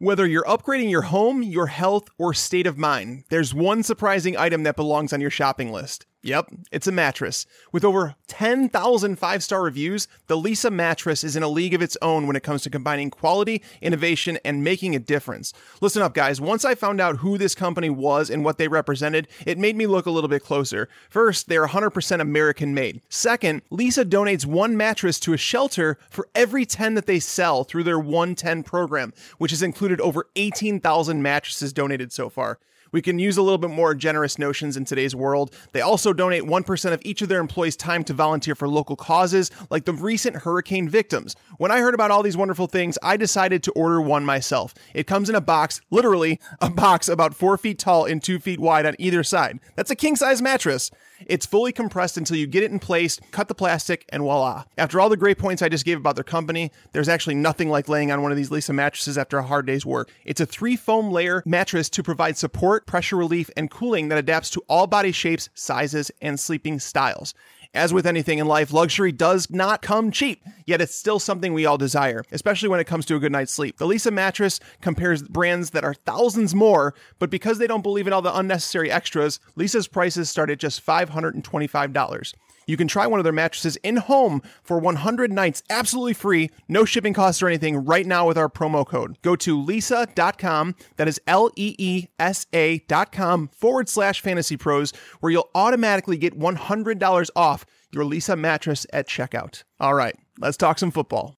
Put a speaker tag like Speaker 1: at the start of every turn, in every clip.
Speaker 1: Whether you're upgrading your home, your health, or state of mind, there's one surprising item that belongs on your shopping list. Yep, it's a mattress. With over 10,000 five star reviews, the Leesa mattress is in a league of its own when it comes to combining quality, innovation, and making a difference. Listen up, guys. Once I found out who this company was and what they represented, it made me look a little bit closer. First, they're 100% American made. Second, Leesa donates one mattress to a shelter for every 10 that they sell through their 110 program, which has included over 18,000 mattresses donated so far. We can use a little bit more generous notions in today's world. They also donate 1% of each of their employees' time to volunteer for local causes, like the recent hurricane victims. When I heard about all these wonderful things, I decided to order one myself. It comes in a box, literally a box about four feet tall and two feet wide on either side. That's a king size mattress. It's fully compressed until you get it in place, cut the plastic, and voila. After all the great points I just gave about their company, there's actually nothing like laying on one of these Leesa mattresses after a hard day's work. It's a three foam layer mattress to provide support, pressure relief, and cooling that adapts to all body shapes, sizes, and sleeping styles. As with anything in life, luxury does not come cheap, yet it's still something we all desire, especially when it comes to a good night's sleep. The Leesa mattress compares brands that are thousands more, but because they don't believe in all the unnecessary extras, Leesa's prices start at just $525. You can try one of their mattresses in home for 100 nights absolutely free, no shipping costs or anything right now with our promo code. Go to leesa.com, that is L E E S A.com forward slash fantasy pros, where you'll automatically get $100 off your Leesa mattress at checkout. All right, let's talk some football.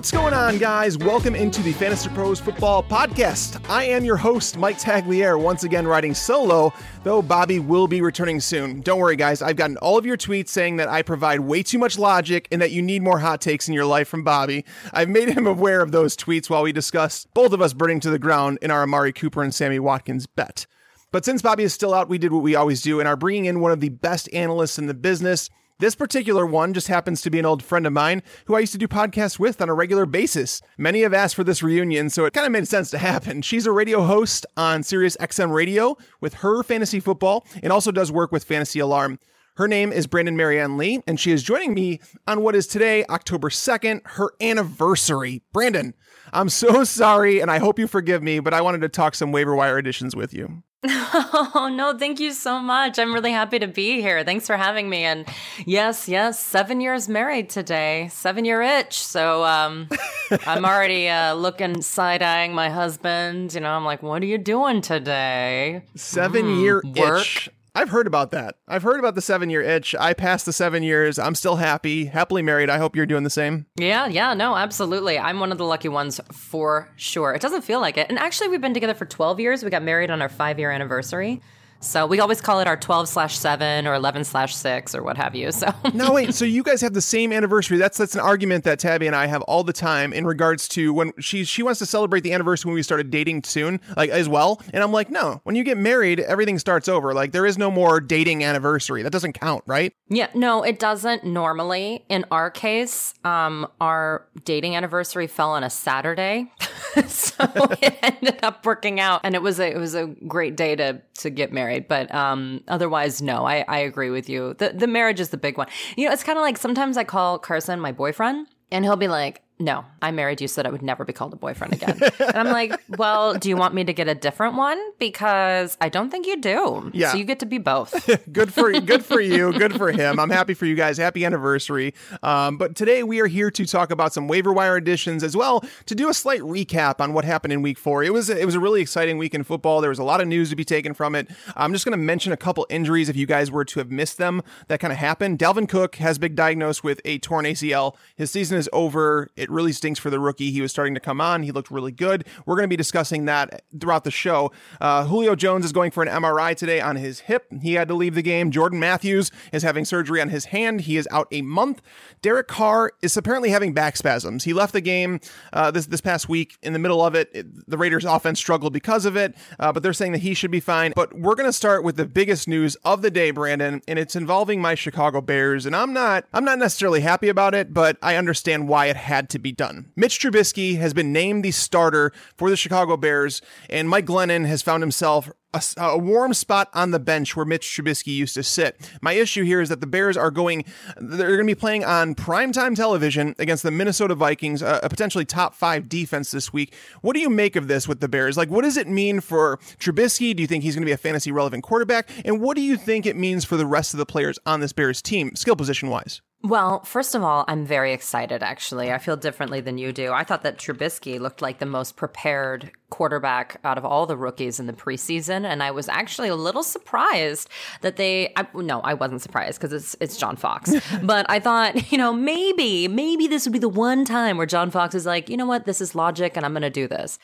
Speaker 1: What's going on, guys? Welcome into the Fantasy Pros Football Podcast. I am your host, Mike Tagliere, once again riding solo, though Bobby will be returning soon. Don't worry, guys. I've gotten all of your tweets saying that I provide way too much logic and that you need more hot takes in your life from Bobby. I've made him aware of those tweets while we discuss both of us burning to the ground in our Amari Cooper and Sammy Watkins bet. But since Bobby is still out, we did what we always do and are bringing in one of the best analysts in the business. This particular one just happens to be an old friend of mine who I used to do podcasts with on a regular basis. Many have asked for this reunion, so it kind of made sense to happen. She's a radio host on Sirius XM Radio with her fantasy football and also does work with Fantasy Alarm. Her name is Brandon Marianne Lee, and she is joining me on what is today, October 2nd, her anniversary. Brandon, I'm so sorry, and I hope you forgive me, but I wanted to talk some waiver wire additions with you.
Speaker 2: Oh, no, thank you so much. I'm really happy to be here. Thanks for having me. And yes, yes, seven years married today, seven year itch. So um, I'm already uh, looking, side eyeing my husband. You know, I'm like, what are you doing today?
Speaker 1: Seven mm, year work? itch. I've heard about that. I've heard about the seven year itch. I passed the seven years. I'm still happy, happily married. I hope you're doing the same.
Speaker 2: Yeah, yeah, no, absolutely. I'm one of the lucky ones for sure. It doesn't feel like it. And actually, we've been together for 12 years. We got married on our five year anniversary. So we always call it our 12 slash 7 or 11 slash 6 or what have you. So
Speaker 1: no, wait. So you guys have the same anniversary. That's that's an argument that Tabby and I have all the time in regards to when she she wants to celebrate the anniversary when we started dating soon, like as well. And I'm like, no, when you get married, everything starts over. Like there is no more dating anniversary. That doesn't count, right?
Speaker 2: Yeah, no, it doesn't normally. In our case, um, our dating anniversary fell on a Saturday. so it ended up working out and it was a it was a great day to to get married but um, otherwise, no, I, I agree with you. The, the marriage is the big one. You know, it's kind of like sometimes I call Carson my boyfriend and he'll be like, no, I married you so that I would never be called a boyfriend again. and I'm like, well, do you want me to get a different one? Because I don't think you do. Yeah. So you get to be both.
Speaker 1: good for good for you. Good for him. I'm happy for you guys. Happy anniversary. Um, but today we are here to talk about some waiver wire additions as well to do a slight recap on what happened in week four. It was it was a really exciting week in football. There was a lot of news to be taken from it. I'm just going to mention a couple injuries if you guys were to have missed them that kind of happened. Dalvin Cook has been diagnosed with a torn ACL. His season is over. It really stinks for the rookie. He was starting to come on. He looked really good. We're going to be discussing that throughout the show. Uh, Julio Jones is going for an MRI today on his hip. He had to leave the game. Jordan Matthews is having surgery on his hand. He is out a month. Derek Carr is apparently having back spasms. He left the game uh, this this past week. In the middle of it, it the Raiders' offense struggled because of it, uh, but they're saying that he should be fine. But we're going to start with the biggest news of the day, Brandon, and it's involving my Chicago Bears. And I'm not I'm not necessarily happy about it, but I understand why it had to be done. Mitch Trubisky has been named the starter for the Chicago Bears, and Mike Glennon has found himself a, a, warm spot on the bench where Mitch Trubisky used to sit. My issue here is that the Bears are going, they're going to be playing on primetime television against the Minnesota Vikings, a, a, potentially top five defense this week. What do you make of this with the Bears? Like, what does it mean for Trubisky? Do you think he's going to be a fantasy relevant quarterback? And what do you think it means for the rest of the players on this Bears team, skill position wise?
Speaker 2: Well, first of all, I'm very excited, actually. I feel differently than you do. I thought that Trubisky looked like the most prepared quarterback out of all the rookies in the preseason. And I was actually a little surprised that they, I, no, I wasn't surprised because it's, it's John Fox. but I thought, you know, maybe, maybe this would be the one time where John Fox is like, you know what, this is logic and I'm going to do this.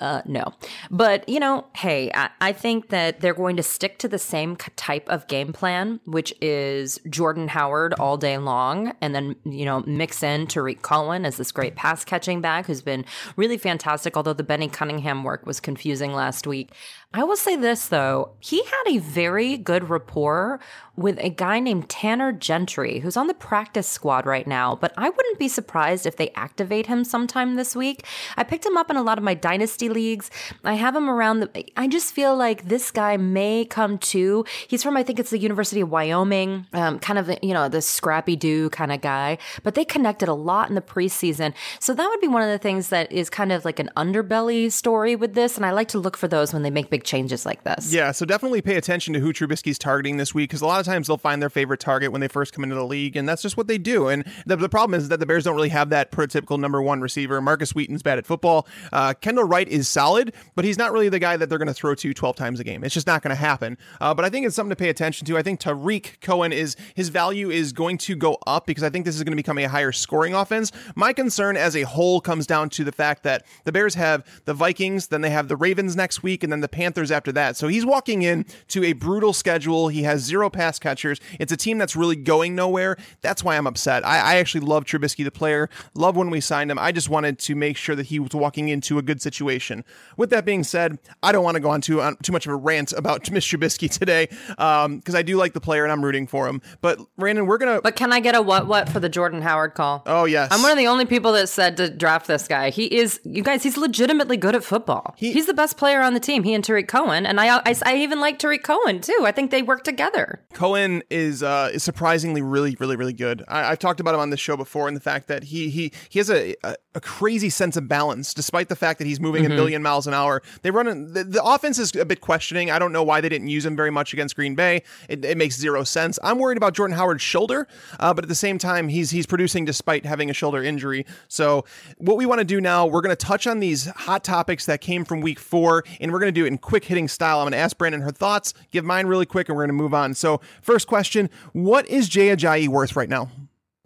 Speaker 2: Uh, no. But, you know, hey, I, I, think that they're going to stick to the same type of game plan, which is Jordan Howard all day long, and then, you know, mix in Tarik Cohen as this great pass catching back who's been really fantastic, although the Benny Cunningham work was confusing last week. I will say this though, he had a very good rapport with a guy named Tanner Gentry, who's on the practice squad right now, but I wouldn't be surprised if they activate him sometime this week. I picked him up in a lot of my dynasty leagues. I have him around the, I just feel like this guy may come to. He's from, I think it's the University of Wyoming, um, kind of, you know, the scrappy do kind of guy, but they connected a lot in the preseason. So that would be one of the things that is kind of like an underbelly story with this. And I like to look for those when they make big big changes like this.
Speaker 1: Yeah, so definitely pay attention to who Trubisky's targeting this week because a lot of times they'll find their favorite target when they first come into the league, and that's just what they do. And the, the problem is that the Bears don't really have that prototypical number one receiver. Markus Wheaton's bad at football. Uh, Kendall Wright is solid, but he's not really the guy that they're going to throw to 12 times a game. It's just not going to happen. Uh, but I think it's something to pay attention to. I think Tarik Cohen is his value is going to go up because I think this is going to become a higher scoring offense. My concern as a whole comes down to the fact that the Bears have the Vikings, then they have the Ravens next week, and then the Panthers Panthers after that. So he's walking in to a brutal schedule. He has zero pass catchers. It's a team that's really going nowhere. That's why I'm upset. I, I actually love Trubisky, the player. Love when we signed him. I just wanted to make sure that he was walking into a good situation. With that being said, I don't want to go on too, on too much of a rant about Mitch Trubisky today because um, I do like the player and I'm rooting for him. But Brandon, we're gonna.
Speaker 2: But can I get a what what for the Jordan Howard call?
Speaker 1: Oh yes,
Speaker 2: I'm one of the only people that said to draft this guy. He is, you guys. He's legitimately good at football. He, he's the best player on the team. He and Tarik Cohen, and I, I, I even like Tarik Cohen too. I think they work together.
Speaker 1: Cohen is uh, is surprisingly really, really, really good. I, have talked about him on this show before, and the fact that he he he has a, a, a crazy sense of balance, despite the fact that he's moving mm-hmm. a million miles an hour. They run the, the, offense is a bit questioning. I don't know why they didn't use him very much against Green Bay. It, it makes zero sense. I'm worried about Jordan Howard's shoulder, uh, but at the same time, he's he's producing despite having a shoulder injury. So what we want to do now, we're going to touch on these hot topics that came from Week Four, and we're going to do it in quick hitting style. I'm going to ask Brandon her thoughts, give mine really quick, and we're going to move on. So, first question What is Jay Ajayi worth right now?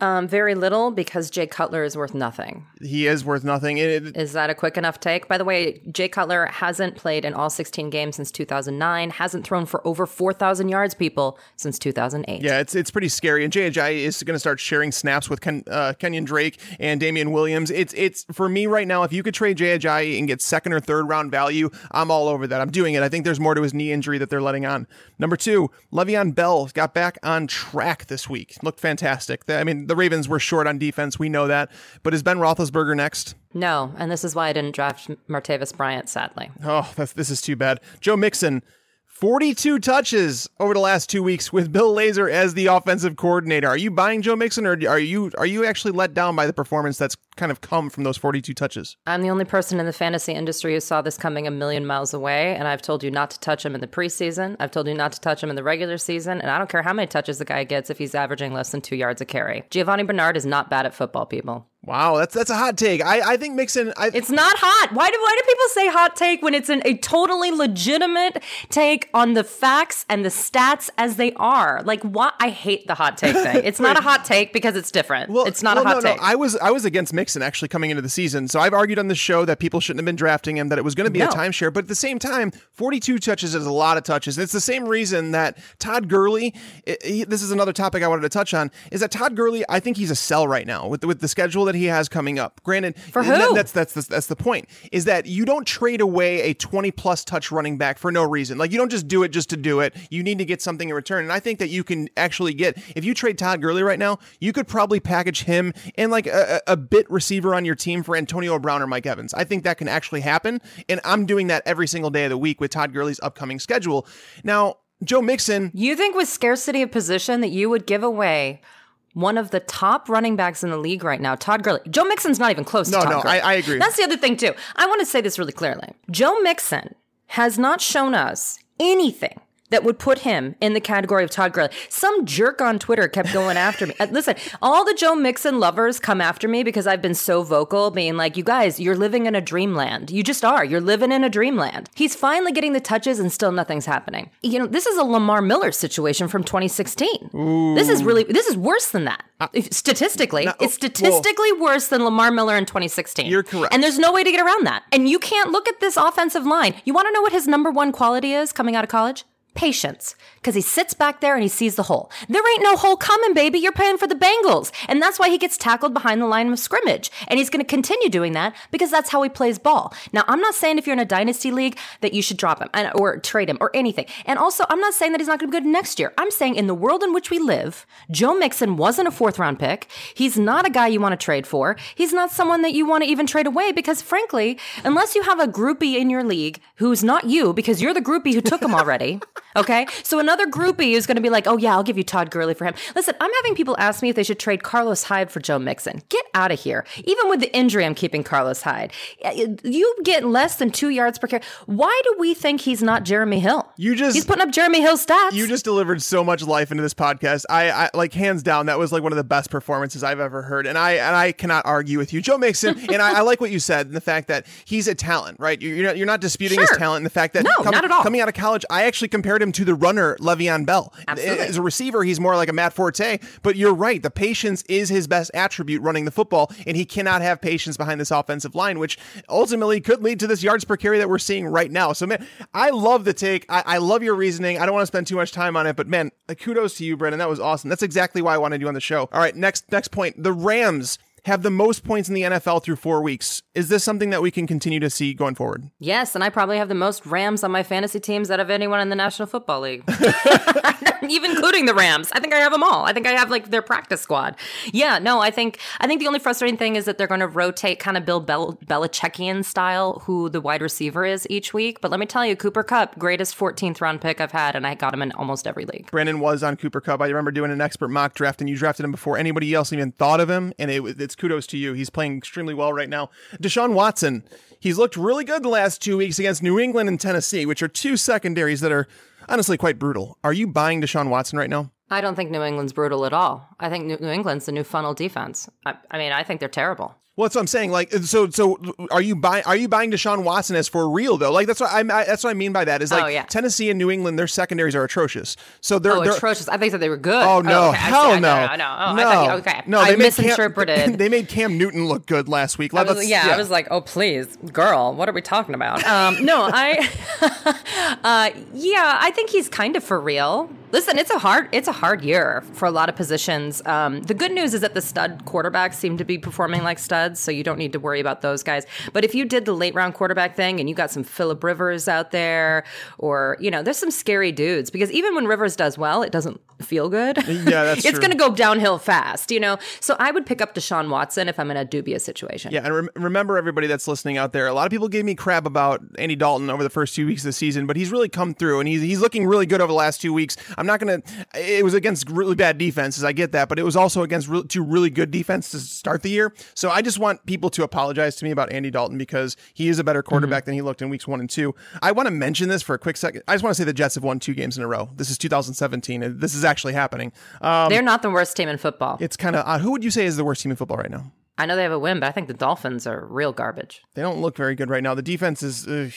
Speaker 2: Um, very little because Jay Cutler is worth nothing.
Speaker 1: He is worth nothing. It,
Speaker 2: is that a quick enough take? By the way, Jay Cutler hasn't played in all 16 games since 2009, hasn't thrown for over 4,000 yards, people, since 2008.
Speaker 1: Yeah, it's it's pretty scary. And Jay Ajayi is going to start sharing snaps with Ken, uh, Kenyan Drake and Damien Williams. It's it's for me right now. If you could trade Jay Ajayi and get second or third round value, I'm all over that. I'm doing it. I think there's more to his knee injury that they're letting on. Number two, Le'Veon Bell got back on track this week. Looked fantastic. I mean, the Ravens were short on defense. We know that. But is Ben Roethlisberger next?
Speaker 2: No, and this is why I didn't draft Martavis Bryant, sadly.
Speaker 1: Oh, this is too bad. Joe Mixon 42 touches over the last two weeks with Bill Lazor as the offensive coordinator. Are you buying Joe Mixon, or are you are you actually let down by the performance that's kind of come from those 42 touches?
Speaker 2: I'm the only person in the fantasy industry who saw this coming a million miles away, and I've told you not to touch him in the preseason. I've told you not to touch him in the regular season, and I don't care how many touches the guy gets if he's averaging less than two yards a carry. Giovani Bernard is not bad at football, people.
Speaker 1: Wow, that's that's a hot take. I, I think Mixon. I,
Speaker 2: it's not hot. Why do why do people say hot take when it's an, a totally legitimate take on the facts and the stats as they are? Like, what? I hate the hot take thing. It's not a hot take because it's different. Well, it's not well, a hot no, take.
Speaker 1: No. I was I was against Mixon actually coming into the season, so I've argued on the show that people shouldn't have been drafting him, that it was going to be no. a timeshare. But at the same time, 42 touches is a lot of touches. It's the same reason that Todd Gurley. It, he, this is another topic I wanted to touch on. Is that Todd Gurley? I think he's a sell right now with with the schedule that he has coming up. Granted,
Speaker 2: For
Speaker 1: that-
Speaker 2: who?
Speaker 1: that's, that's that's that's the point. Is that you don't trade away a 20 plus touch running back for no reason. Like you don't just do it just to do it. You need to get something in return. And I think that you can actually get if you trade Todd Gurley right now, you could probably package him and like a, a a bit receiver on your team for Antonio Brown or Mike Evans. I think that can actually happen, and I'm doing that every single day of the week with Todd Gurley's upcoming schedule. Now, Joe Mixon,
Speaker 2: You think with scarcity of position that you would give away one of the top running backs in the league right now, Todd Gurley? Joe Mixon's not even close
Speaker 1: No,
Speaker 2: to Todd
Speaker 1: no,
Speaker 2: Gurley.
Speaker 1: I- I agree.
Speaker 2: That's the other thing too. I want to say this really clearly. Joe Mixon has not shown us anything that would put him in the category of Todd Gurley. Some jerk on Twitter kept going after me. Uh, Listen, all the Joe Mixon lovers come after me because I've been so vocal, being like, you guys, you're living in a dreamland. You just are. You're living in a dreamland. He's finally getting the touches and still nothing's happening. You know, this is a Lamar Miller situation from 2016. This is really, this is worse than that. If- statistically, it's
Speaker 1: well-
Speaker 2: statistically worse than Lamar Miller in 2016.
Speaker 1: You're correct.
Speaker 2: And there's no way to get around that. And you can't look at this offensive line. You want to know what his number one quality is coming out of college? Patience. Because he sits back there and he sees the hole. There ain't no hole coming, baby. You're paying for the Bengals. And that's why he gets tackled behind the line of scrimmage. And he's going to continue doing that because that's how he plays ball. Now, I'm not saying if you're in a dynasty league that you should drop him or trade him or anything. And also, I'm not saying that he's not going to be good next year. I'm saying in the world in which we live, Joe Mixon wasn't a fourth round pick. He's not a guy you want to trade for. He's not someone that you want to even trade away because, frankly, unless you have a groupie in your league who's not you because you're the groupie who took him already. Okay. So another groupie is going to be like, oh, yeah, I'll give you Todd Gurley for him. Listen, I'm having people ask me if they should trade Carlos Hyde for Joe Mixon. Get out of here. Even with the injury, I'm keeping Carlos Hyde. You get less than two yards per carry. Why do we think he's not Jeremy Hill?
Speaker 1: You just-
Speaker 2: He's putting up Jeremy Hill stats.
Speaker 1: You just delivered so much life into this podcast. I, I like hands down that was like one of the best performances I've ever heard, and I and I cannot argue with you, Joe Mixon. and I, I like what you said, and the fact that he's a talent, right? You're you're not, you're not disputing his talent, and the fact that
Speaker 2: No, not at all.
Speaker 1: coming out of college, I actually compared him to the runner Le'Veon Bell.
Speaker 2: Absolutely.
Speaker 1: As a receiver, he's more like a Matt Forte. But you're right, the patience is his best attribute running the football, and he cannot have patience behind this offensive line, which ultimately could lead to this yards per carry that we're seeing right now. So man, I love the take. I, I love your reasoning. I don't want to spend too much time on it, but man, kudos to you, Brandon. That was awesome. That's exactly why I wanted you on the show. All right, next next point. The Rams have the most points in the NFL through four weeks. Is this something that we can continue to see going forward?
Speaker 2: Yes, and I probably have the most Rams on my fantasy teams out of anyone in the National Football League. Even including the Rams. I think I have them all. I think I have like their practice squad. Yeah, no, I think I think the only frustrating thing is that they're going to rotate kind of Bill Bel- Belichickian style who the wide receiver is each week. But let me tell you, Cooper Kupp, greatest 14th round pick I've had, and I got him in almost every league.
Speaker 1: Brandon was on Cooper Kupp. I remember doing an expert mock draft, and you drafted him before anybody else even thought of him. And it, kudos to you. He's playing extremely well right now. Deshaun Watson, he's looked really good the last two weeks against New England and Tennessee, which are two secondaries that are honestly quite brutal. Are you buying Deshaun Watson right now?
Speaker 2: I don't think New England's brutal at all. I think New, New England's the new funnel defense. I, I mean, I think they're terrible.
Speaker 1: Well, that's what I'm saying. Like, so, so are you buying? Are you buying Deshaun Watson as for real though? Like, that's what I'm. I, that's what I mean by that. Is like
Speaker 2: Oh, yeah.
Speaker 1: Tennessee and New England, their secondaries are atrocious. So they're,
Speaker 2: Oh,
Speaker 1: they're
Speaker 2: atrocious! I think that they were good.
Speaker 1: Oh no!
Speaker 2: okay,
Speaker 1: Hell
Speaker 2: I
Speaker 1: no!
Speaker 2: know, I know. Oh,
Speaker 1: no!
Speaker 2: I thought okay.
Speaker 1: No,
Speaker 2: I
Speaker 1: they made
Speaker 2: misinterpreted.
Speaker 1: Cam, they made Cam Newton look good last week.
Speaker 2: I was,
Speaker 1: Let's-
Speaker 2: yeah, I was like, oh please, girl, what are we talking about? Um, no, I, uh, yeah, I think he's kind of for real. Listen, it's a hard, it's a hard year for a lot of positions. Um, the good news is that the stud quarterbacks seem to be performing like studs, so you don't need to worry about those guys. But if you did the late round quarterback thing and you got some Philip Rivers out there, or you know, there's some scary dudes because even when Rivers does well, it doesn't feel good.
Speaker 1: Yeah, that's
Speaker 2: it's going to go downhill fast, you know. So I would pick up Deshaun Watson if I'm in a dubious situation.
Speaker 1: Yeah, and rem- remember everybody that's listening out there. A lot of people gave me crap about Andy Dalton over the first two weeks of the season, but he's really come through and he's he's looking really good over the last two weeks. I'm not gonna. It was against really bad defenses, I get that, but it was also against re- two really good defenses to start the year. So I just want people to apologize to me about Andy Dalton because he is a better quarterback than he looked in weeks one and two. I want to mention this for a quick second. I just want to say the Jets have won two games in a row. This is 2017, and this is actually happening. Um,
Speaker 2: They're not the worst team in football.
Speaker 1: it's kind of odd. Who would you say is the worst team in football right now?
Speaker 2: I know they have a win, but I think the Dolphins are real garbage.
Speaker 1: They don't look very good right now. The defense is. Uh,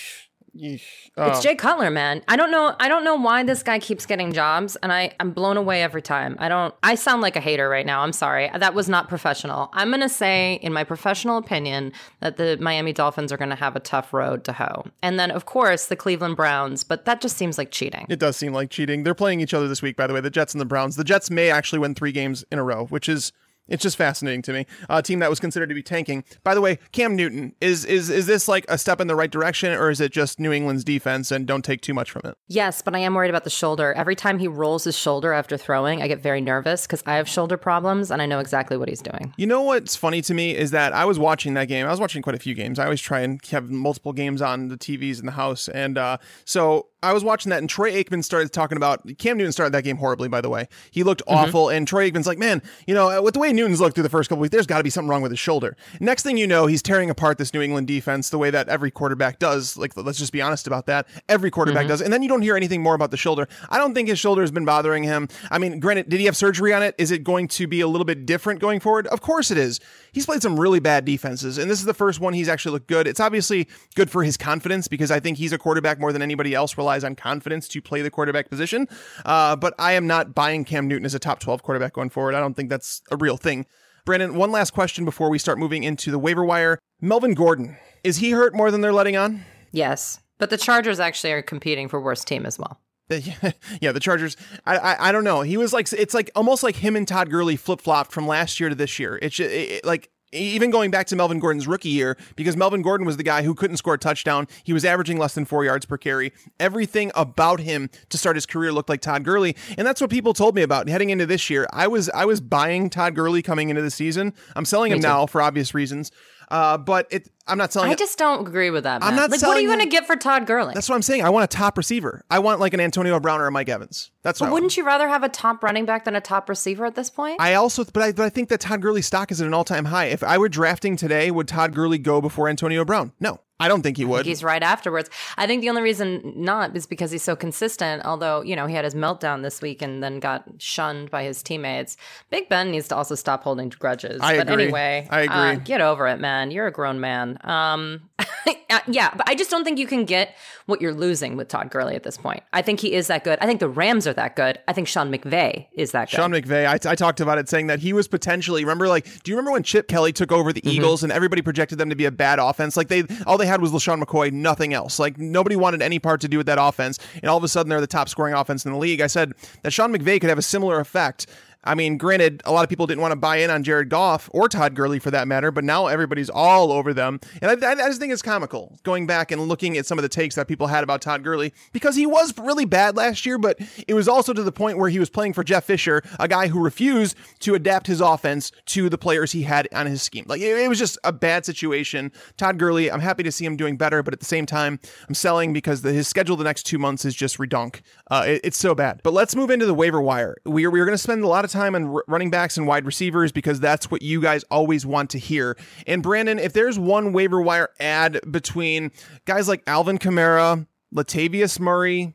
Speaker 1: yeesh. Uh,
Speaker 2: It's Jay Cutler, man. I don't know. I don't know why this guy keeps getting jobs, and I I'm blown away every time. I don't. I sound like a hater right now. I'm sorry. That was not professional. I'm gonna say, in my professional opinion, that the Miami Dolphins are gonna have a tough road to hoe, and then of course the Cleveland Browns. But that just seems like cheating.
Speaker 1: It does seem like cheating. They're playing each other this week, by the way, the Jets and the Browns. The Jets may actually win three games in a row, which is It's just fascinating to me. A team that was considered to be tanking. By the way, Cam Newton is is is this like a step in the right direction, or is it just New England's defense and don't take too much from it?
Speaker 2: Yes, but I am worried about the shoulder. Every time he rolls his shoulder after throwing, I get very nervous because I have shoulder problems and I know exactly what he's doing.
Speaker 1: You know what's funny to me is that I was watching that game. I was watching quite a few games. I always try and have multiple games on the TVs in the house, and uh, so I was watching that, and Troy Aikman started talking about Cam Newton started that game horribly. By the way, he looked awful, and Troy Aikman's like, "Man, you know, with the way Newton's looked through the first couple weeks, there's got to be something wrong with his shoulder." Next thing you know, he's tearing apart this New England defense the way that every quarterback does. Like, let's just be honest about that. Every quarterback mm-hmm. does, and then you don't hear anything more about the shoulder. I don't think his shoulder has been bothering him. I mean, granted, did he have surgery on it? Is it going to be a little bit different going forward? Of course it is. He's played some really bad defenses, and this is the first one he's actually looked good. It's obviously good for his confidence because I think he's a quarterback more than anybody else relies on confidence to play the quarterback position. Uh, but I am not buying Cam Newton as a top 12 quarterback going forward. I don't think that's a real thing. Brandon, one last question before we start moving into the waiver wire. Melvin Gordon, is he hurt more than they're letting on?
Speaker 2: Yes, but the Chargers actually are competing for worst team as well.
Speaker 1: yeah, the Chargers. I, I, I don't know. He was like it's like almost like him and Todd Gurley flip flopped from last year to this year. It's it, it, like even going back to Melvin Gordon's rookie year, because Melvin Gordon was the guy who couldn't score a touchdown. He was averaging less than four yards per carry. Everything about him to start his career looked like Todd Gurley, and that's what people told me about heading into this year. I was I was buying Todd Gurley coming into the season. I'm selling him now for obvious reasons. Uh, but it, I'm not selling.
Speaker 2: I
Speaker 1: it.
Speaker 2: just don't agree with that.
Speaker 1: I'm not
Speaker 2: like, what are you going to get for Todd Gurley?
Speaker 1: That's what I'm saying. I want a top receiver. I want like an Antonio Brown or a Mike Evans. That's what I want.
Speaker 2: Wouldn't you rather have a top running back than a top receiver at this point?
Speaker 1: I also, but I, but I think that Todd Gurley's stock is at an all-time high. If I were drafting today, would Todd Gurley go before Antonio Brown? No, I don't think he would.
Speaker 2: He's right afterwards. I think the only reason not is because he's so consistent. Although you know he had his meltdown this week and then got shunned by his teammates. Big Ben needs to also stop holding grudges.
Speaker 1: I
Speaker 2: but
Speaker 1: agree.
Speaker 2: anyway,
Speaker 1: I
Speaker 2: uh, get over it, man. You're a grown man. Um, Uh, yeah, but I just don't think you can get what you're losing with Todd Gurley at this point. I think he is that good. I think the Rams are that good. I think Sean McVay is that good.
Speaker 1: Sean McVay, I, I talked about it saying that he was potentially, remember, like, do you remember when Chip Kelly took over the mm-hmm. Eagles and everybody projected them to be a bad offense? Like, they, all they had was LeSean McCoy, nothing else. Like, nobody wanted any part to do with that offense. And all of a sudden, they're the top scoring offense in the league. I said that Sean McVay could have a similar effect. I mean, granted, a lot of people didn't want to buy in on Jared Goff or Todd Gurley for that matter, but now everybody's all over them. And I, I just think it's comical going back and looking at some of the takes that people had about Todd Gurley because he was really bad last year, but it was also to the point where he was playing for Jeff Fisher, a guy who refused to adapt his offense to the players he had on his scheme. Like, it, it was just a bad situation. Todd Gurley, I'm happy to see him doing better, but at the same time, I'm selling because the, his schedule the next two months is just redunk. Uh, it- it's so bad. But let's move into the waiver wire. We are, we going to spend a lot of time on r- running backs and wide receivers because that's what you guys always want to hear. And Brandon, if there's one waiver wire ad between guys like Alvin Kamara, Latavius Murray,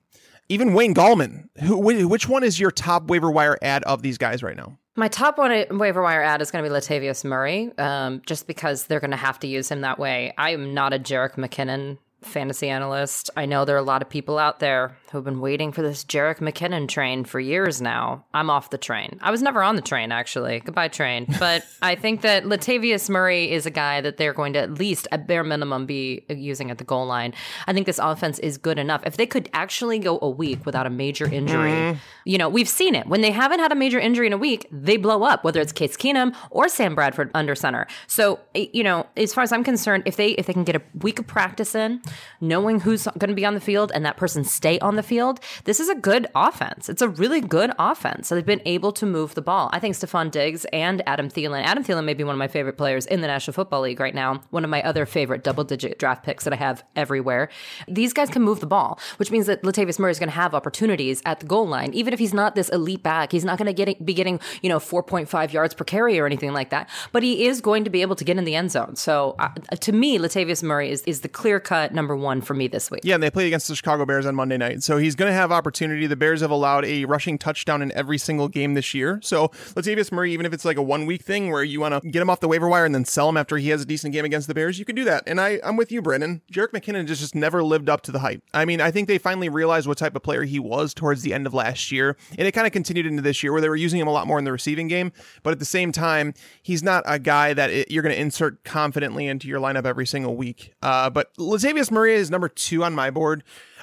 Speaker 1: even Wayne Gallman, who which one is your top waiver wire ad of these guys right now?
Speaker 2: My top one waiver wire ad is going to be Latavius Murray, um, just because they're going to have to use him that way. I am not a Jerick McKinnon fantasy analyst. I know there are a lot of people out there who've been waiting for this Jerick McKinnon train for years now. I'm off the train. I was never on the train, actually. Goodbye, train. But I think that Latavius Murray is a guy that they're going to at least, at bare minimum, be using at the goal line. I think this offense is good enough. If they could actually go a week without a major injury, mm-hmm. you know, we've seen it. When they haven't had a major injury in a week, they blow up, whether it's Case Keenum or Sam Bradford under center. So, eh, you know, as far as I'm concerned, if they if they can get a week of practice in, knowing who's going to be on the field and that person stay on the field, this is a good offense. It's a really good offense. So they've been able to move the ball. I think Stefon Diggs and Adam Thielen. Adam Thielen may be one of my favorite players in the National Football League right now. One of my other favorite double digit draft picks that I have everywhere. These guys can move the ball, which means that Latavius Murray is going to have opportunities at the goal line. Even if he's not this elite back, he's not going to get be getting, you know, 4.5 yards per carry or anything like that, but he is going to be able to get in the end zone. So uh, to me, Latavius Murray is, is the clear cut number one for me this week.
Speaker 1: Yeah, and they play against the Chicago Bears on Monday night. So he's going to have opportunity. The Bears have allowed a rushing touchdown in every single game this year. So Latavius Murray, even if it's like a one week thing where you want to get him off the waiver wire and then sell him after he has a decent game against the Bears, you can do that. And I, I'm with you, Brandon. Jerick McKinnon just, just never lived up to the hype. I mean, I think they finally realized what type of player he was towards the end of last year. And it kind of continued into this year where they were using him a lot more in the receiving game. But at the same time, he's not a guy that it, you're going to insert confidently into your lineup every single week. Uh, but Latavius Murray is number two on my board.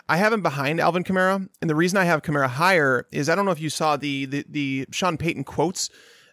Speaker 1: I have him behind Alvin Kamara, and the reason I have Kamara higher is I don't know if you saw the the, the Sean Payton quotes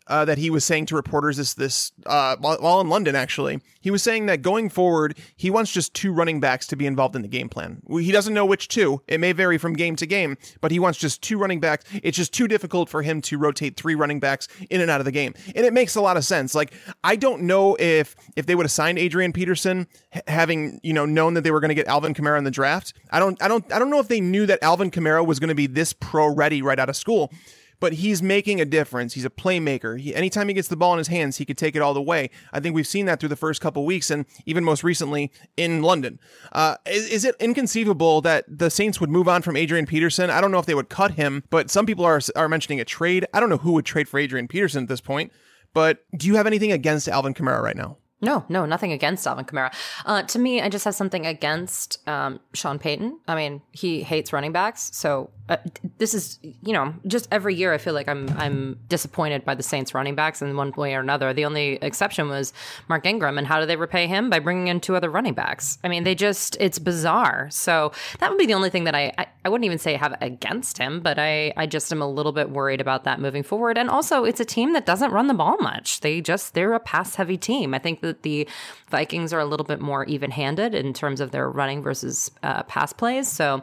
Speaker 1: uh, that he was saying to reporters this this uh, while, in London. Actually, he was saying that going forward, he wants just two running backs to be involved in the game plan. He doesn't know which two. It may vary from game to game, but he wants just two running backs. It's just too difficult for him to rotate three running backs in and out of the game, and it makes a lot of sense. Like I don't know if if they would have signed Adrian Peterson, having you know known that they were going to get Alvin Kamara in the draft. I don't I don't I don't know if they knew that Alvin Kamara was going to be this pro ready right out of school but he's making a difference. He's a playmaker. He, anytime he gets the ball in his hands, he could take it all the way. I think we've seen that through the first couple weeks, and even most recently in London. Uh, is, is, it inconceivable that the Saints would move on from Adrian Peterson? I don't know if they would cut him, but some people are are mentioning a trade. I don't know who would trade for Adrian Peterson at this point. But do you have anything against Alvin Kamara right now?
Speaker 2: No, no, nothing against Alvin Kamara. Uh, to me, I just have something against um, Sean Payton. I mean, he hates running backs, so uh, this is you know just every year I feel like I'm I'm disappointed by the Saints running backs in one way or another. The only exception was Mark Ingram, and how do they repay him by bringing in two other running backs? I mean, they just it's bizarre. So that would be the only thing that I I, I wouldn't even say have against him, but I I just am a little bit worried about that moving forward. And also, it's a team that doesn't run the ball much. They just they're a pass heavy team. I think that the Vikings are a little bit more even handed in terms of their running versus uh, pass plays. So,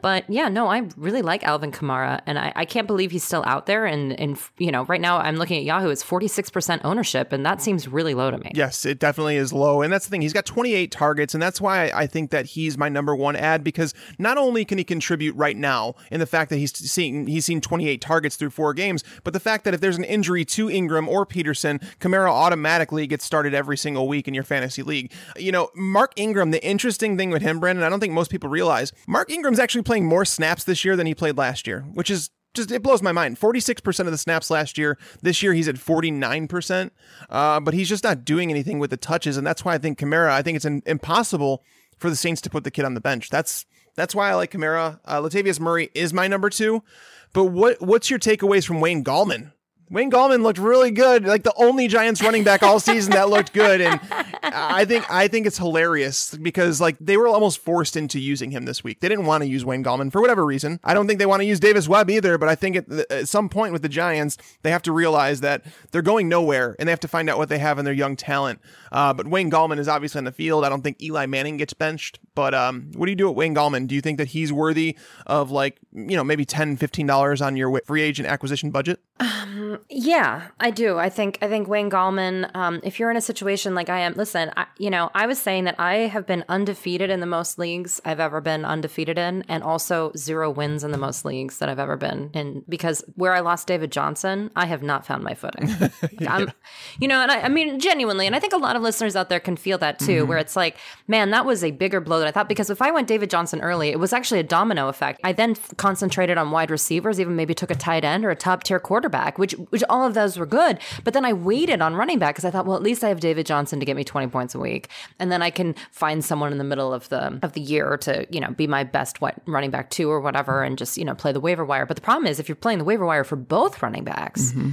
Speaker 2: but yeah, no, I really like Alvin Kamara, and I, I can't believe he's still out there. And, and, you know, right now I'm looking at Yahoo, it's 46% ownership, and that seems really low to me.
Speaker 1: Yes, it definitely is low. And that's the thing. He's got 28 targets, and that's why I think that he's my number one ad because not only can he contribute right now in the fact that he's seeing he's seen 28 targets through four games, but the fact that if there's an injury to Ingram or Peterson, Kamara automatically gets started every single week in your fantasy league. You know, Mark Ingram, the interesting thing with him, Brandon, I don't think most people realize, Mark Ingram's actually playing more snaps this year than he played last year, which is just it blows my mind. 46% of the snaps last year. This year he's at 49%. Uh, but he's just not doing anything with the touches, and that's why I think Kamara. I think it's an, impossible for the Saints to put the kid on the bench. That's that's why I like Kamara. Uh, Latavius Murray is my number two. But what what's your takeaways from Wayne Gallman? Wayne Gallman looked really good, like the only Giants running back all season that looked good, and I think I think it's hilarious because like they were almost forced into using him this week. They didn't want to use Wayne Gallman for whatever reason. I don't think they want to use Davis Webb either, but I think at, at some point with the Giants, they have to realize that they're going nowhere and they have to find out what they have in their young talent. Uh, but Wayne Gallman is obviously on the field. I don't think Eli Manning gets benched, but um, what do you do with Wayne Gallman? Do you think that he's worthy of like you know maybe 10 $15 on your free agent acquisition budget?
Speaker 2: Um, yeah, I do. I think I think Wayne Gallman. Um, if you're in a situation like I am, listen. I, you know, I was saying that I have been undefeated in the most leagues I've ever been undefeated in, and also zero wins in the most leagues that I've ever been in. Because where I lost David Johnson, I have not found my footing. yeah. you know, and I, I, mean genuinely, and I think a lot of listeners out there can feel that too, mm-hmm. where it's like, man, that was a bigger blow than I thought. Because if I went David Johnson early, it was actually a domino effect. I then concentrated on wide receivers, even maybe took a tight end or a top tier quarterback, which which all of those were good. But then I waited on running back because I thought, well, at least I have David Johnson to get me 20 points a week. And then I can find someone in the middle of the of the year to, you know, be my best running back two or whatever and just, you know, play the waiver wire. But the problem is if you're playing the waiver wire for both running backs, mm-hmm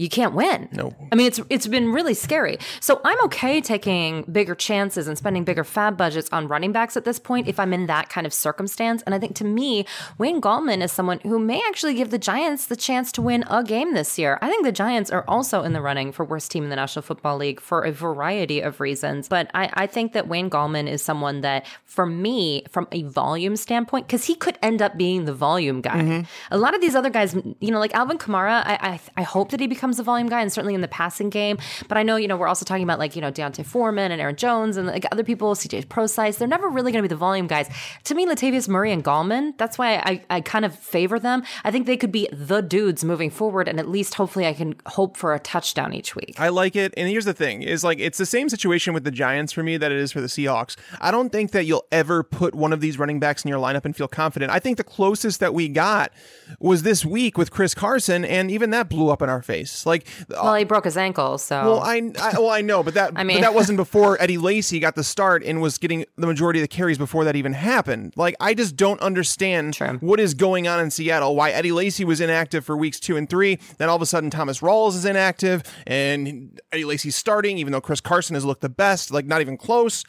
Speaker 2: you can't win.
Speaker 1: No.
Speaker 2: I mean, it's it's been really scary. So I'm okay taking bigger chances and spending bigger FAAB budgets on running backs at this point if I'm in that kind of circumstance. And I think to me, Wayne Gallman is someone who may actually give the Giants the chance to win a game this year. I think the Giants are also in the running for worst team in the National Football League for a variety of reasons. But I, I think that Wayne Gallman is someone that, for me, from a volume standpoint, because he could end up being the volume guy. Mm-hmm. A lot of these other guys, you know, like Alvin Kamara, I, I, I hope that he becomes becomes a volume guy, and certainly in the passing game. But I know, you know, we're also talking about like, you know, D'Onta Foreman and Aaron Jones and like other people, CJ Prosise. They're never really going to be the volume guys. To me, Latavius Murray and Gallman, that's why I, I kind of favor them. I think they could be the dudes moving forward, and at least hopefully I can hope for a touchdown each week.
Speaker 1: I like it. And here's the thing is like, it's the same situation with the Giants for me that it is for the Seahawks. I don't think that you'll ever put one of these running backs in your lineup and feel confident. I think the closest that we got was this week with Chris Carson, and even that blew up in our face. Like, uh,
Speaker 2: well, he broke his ankle, so.
Speaker 1: Well, I, I well I know, but that I mean, but that wasn't before Eddie Lacy got the start and was getting the majority of the carries before that even happened. Like, I just don't understand True. what is going on in Seattle. Why Eddie Lacy was inactive for weeks two and three, then all of a sudden Thomas Rawls is inactive, and Eddie Lacy's starting, even though Chris Carson has looked the best, like not even close.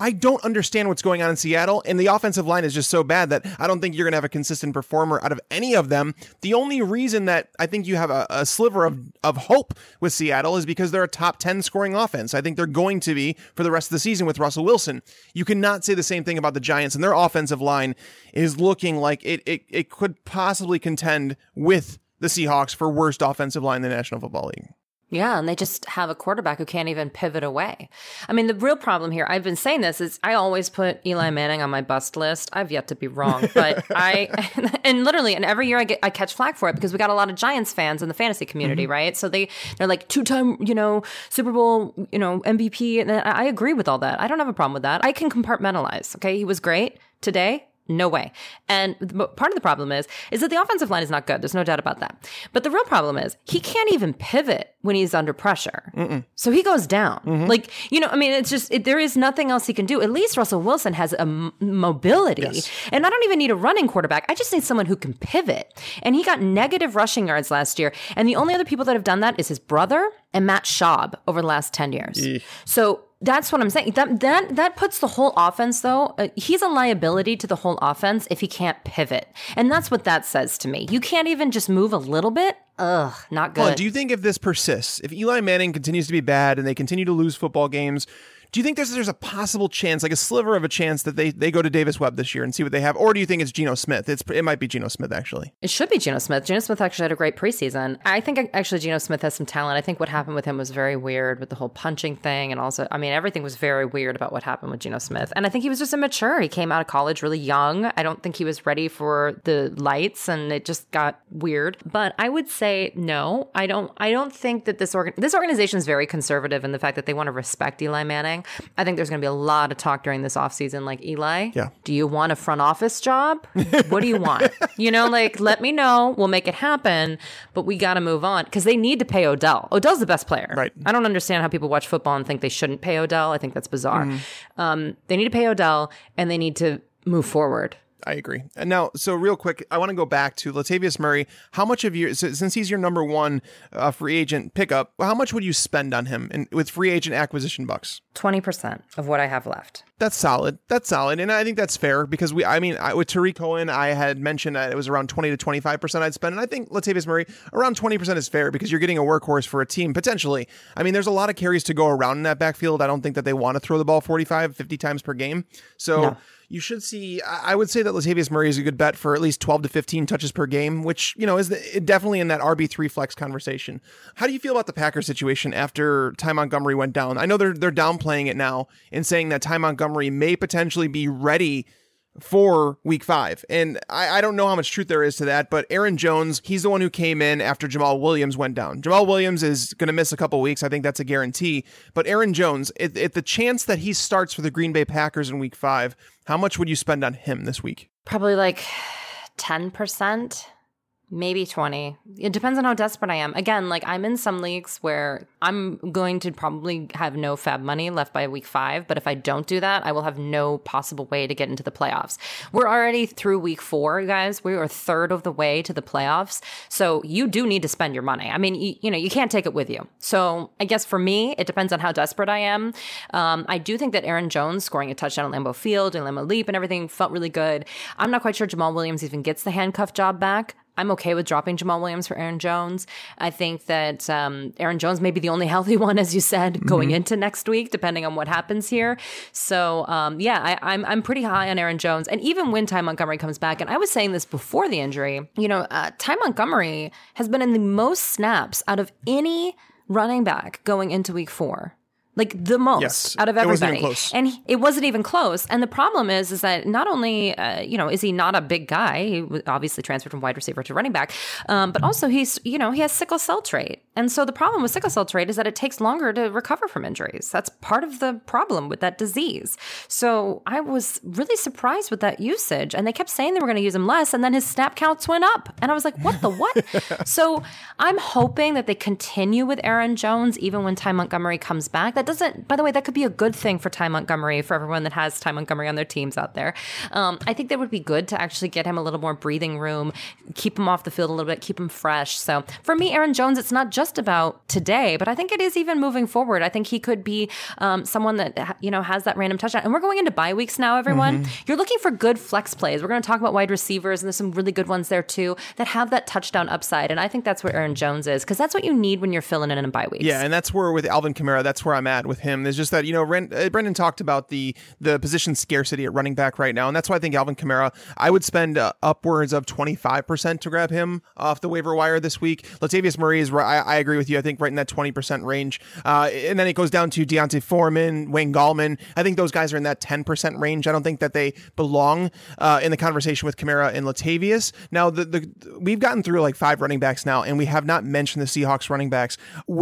Speaker 1: I don't understand what's going on in Seattle, and the offensive line is just so bad that I don't think you're going to have a consistent performer out of any of them. The only reason that I think you have a, a, sliver of, of hope with Seattle is because they're a top 10 scoring offense. I think they're going to be for the rest of the season with Russell Wilson. You cannot say the same thing about the Giants, and their offensive line is looking like it, it, it could possibly contend with the Seahawks for worst offensive line in the National Football League.
Speaker 2: Yeah, and they just have a quarterback who can't even pivot away. I mean, the real problem here, I've been saying this, is I always put Eli Manning on my bust list. I've yet to be wrong, but I, and literally, and every year I get, I catch flack for it because we got a lot of Giants fans in the fantasy community, mm-hmm. right? So they, they're like two time, you know, Super Bowl, you know, MVP. And I agree with all that. I don't have a problem with that. I can compartmentalize. Okay. He was great today. No way. And part of the problem is is that the offensive line is not good. There's no doubt about that. But the real problem is he can't even pivot when he's under pressure. Mm-mm. So he goes down. Mm-hmm. Like, you know, I mean, it's just it, there is nothing else he can do. At least Russell Wilson has a m- mobility. Yes. And I don't even need a running quarterback. I just need someone who can pivot. And he got negative rushing yards last year. And the only other people that have done that is his brother and Matt Schaub over the last 10 years. So that's what I'm saying. That that that puts the whole offense though. Uh, he's a liability to the whole offense if he can't pivot, and that's what that says to me. You can't even just move a little bit. Ugh, not good. Well,
Speaker 1: do you think if this persists, if Eli Manning continues to be bad and they continue to lose football games, do you think there's there's a possible chance, like a sliver of a chance, that they they go to Davis Webb this year and see what they have, or do you think it's Geno Smith? It's it might be Geno Smith actually.
Speaker 2: It should be Geno Smith. Geno Smith actually had a great preseason. I think actually Geno Smith has some talent. I think what happened with him was very weird with the whole punching thing, and also I mean everything was very weird about what happened with Geno Smith. And I think he was just immature. He came out of college really young. I don't think he was ready for the lights, and it just got weird. But I would say no. I don't. I don't think that this organ this organization is very conservative in the fact that they want to respect Eli Manning. I think there's going to be a lot of talk during this offseason, like Eli.
Speaker 1: Yeah.
Speaker 2: Do you want a front office job? what do you want? you know, like let me know. We'll make it happen. But we got to move on because they need to pay Odell. Odell's the best player.
Speaker 1: Right.
Speaker 2: I don't understand how people watch football and think they shouldn't pay Odell. I think that's bizarre. mm Um, they need to pay Odell and they need to move forward.
Speaker 1: I agree. And now, so real quick, I want to go back to Latavius Murray. How much of your, since he's your number one uh, free agent pickup, how much would you spend on him in, with free agent acquisition bucks?
Speaker 2: 20% of what I have left.
Speaker 1: That's solid. That's solid. And I think that's fair because we, I mean, I, with Tarik Cohen, I had mentioned that it was around 20 to 25% I'd spend. And I think Latavius Murray, around 20% is fair because you're getting a workhorse for a team potentially. I mean, there's a lot of carries to go around in that backfield. I don't think that they want to throw the ball 45, 50 times per game. So, no you should see. I would say that Latavius Murray is a good bet for at least 12 to 15 touches per game, which, you know, is the, definitely in that RB3 flex conversation. How do you feel about the Packers situation after Ty Montgomery went down? I know they're, they're downplaying it now and saying that Ty Montgomery may potentially be ready for week five. And I, I, don't know how much truth there is to that, but Aaron Jones, he's the one who came in after Jamaal Williams went down. Jamaal Williams is going to miss a couple weeks. I think that's a guarantee. But Aaron Jones, if, if the chance that he starts for the Green Bay Packers in week five, how much would you spend on him this week?
Speaker 2: Probably like 10% maybe 20 it depends on how desperate i am. Again like i'm in some leagues where i'm going to probably have no FAAB money left by week five but if i don't do that i will have no possible way to get into the playoffs. We're already through week four guys. We are third of the way to the playoffs. So you do need to spend your money. I mean you, you know you can't take it with you. So i guess for me it depends on how desperate i am. Um, i do think that aaron jones scoring a touchdown at lambeau field and lambeau leap and everything felt really good. I'm not quite sure jamaal williams even gets the handcuff job back I'm okay with dropping Jamaal Williams for Aaron Jones. I think that um, Aaron Jones may be the only healthy one, as you said, going mm-hmm. into next week, depending on what happens here. So, um, yeah, I, I'm I'm pretty high on Aaron Jones, and even when Ty Montgomery comes back, and I was saying this before the injury, you know, uh, Ty Montgomery has been in the most snaps out of any running back going into Week Four like the most yes, out of everybody.
Speaker 1: It
Speaker 2: and he, it wasn't even close. And the problem is, is that not only, uh, you know, is he not a big guy? He obviously transferred from wide receiver to running back, um, but also he's, you know, he has sickle cell trait. And so the problem with sickle cell trait is that it takes longer to recover from injuries. That's part of the problem with that disease. So I was really surprised with that usage. And they kept saying they were going to use him less, and then his snap counts went up. And I was like, what the what? so I'm hoping that they continue with Aaron Jones even when Ty Montgomery comes back. That that doesn't, by the way, that could be a good thing for Ty Montgomery, for everyone that has Ty Montgomery on their teams out there. Um, I think that would be good to actually get him a little more breathing room, keep him off the field a little bit, keep him fresh. So for me, Aaron Jones, it's not just about today, but I think it is even moving forward. I think he could be um, someone that you know has that random touchdown. And we're going into bye weeks now. Everyone, mm-hmm. you're looking for good flex plays. We're going to talk about wide receivers, and there's some really good ones there too that have that touchdown upside. And I think that's where Aaron Jones is because that's what you need when you're filling in in bye weeks.
Speaker 1: Yeah, and that's where with Alvin Kamara, that's where I'm at with him. There's just that you know, Ren, uh, Brandon talked about the the position scarcity at running back right now, and that's why I think Alvin Kamara. I would spend uh, upwards of 25 percent to grab him off the waiver wire this week. Latavius Murray is. I, I agree with you. I think right in that 20 percent range, uh, and then it goes down to D'Onta Foreman, Wayne Gallman. I think those guys are in that 10 percent range. I don't think that they belong uh, in the conversation with Kamara and Latavius. Now, the, the we've gotten through like five running backs now, and we have not mentioned the Seahawks running backs.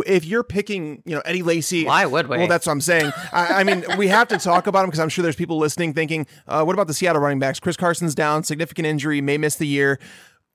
Speaker 1: If you're picking, you know, Eddie Lacy,
Speaker 2: why would we?
Speaker 1: Well, that's what I'm saying. I, I, mean, we have to talk about him because I'm sure there's people listening thinking, uh, what about the Seattle running backs? Chris Carson's down, significant injury, may miss the year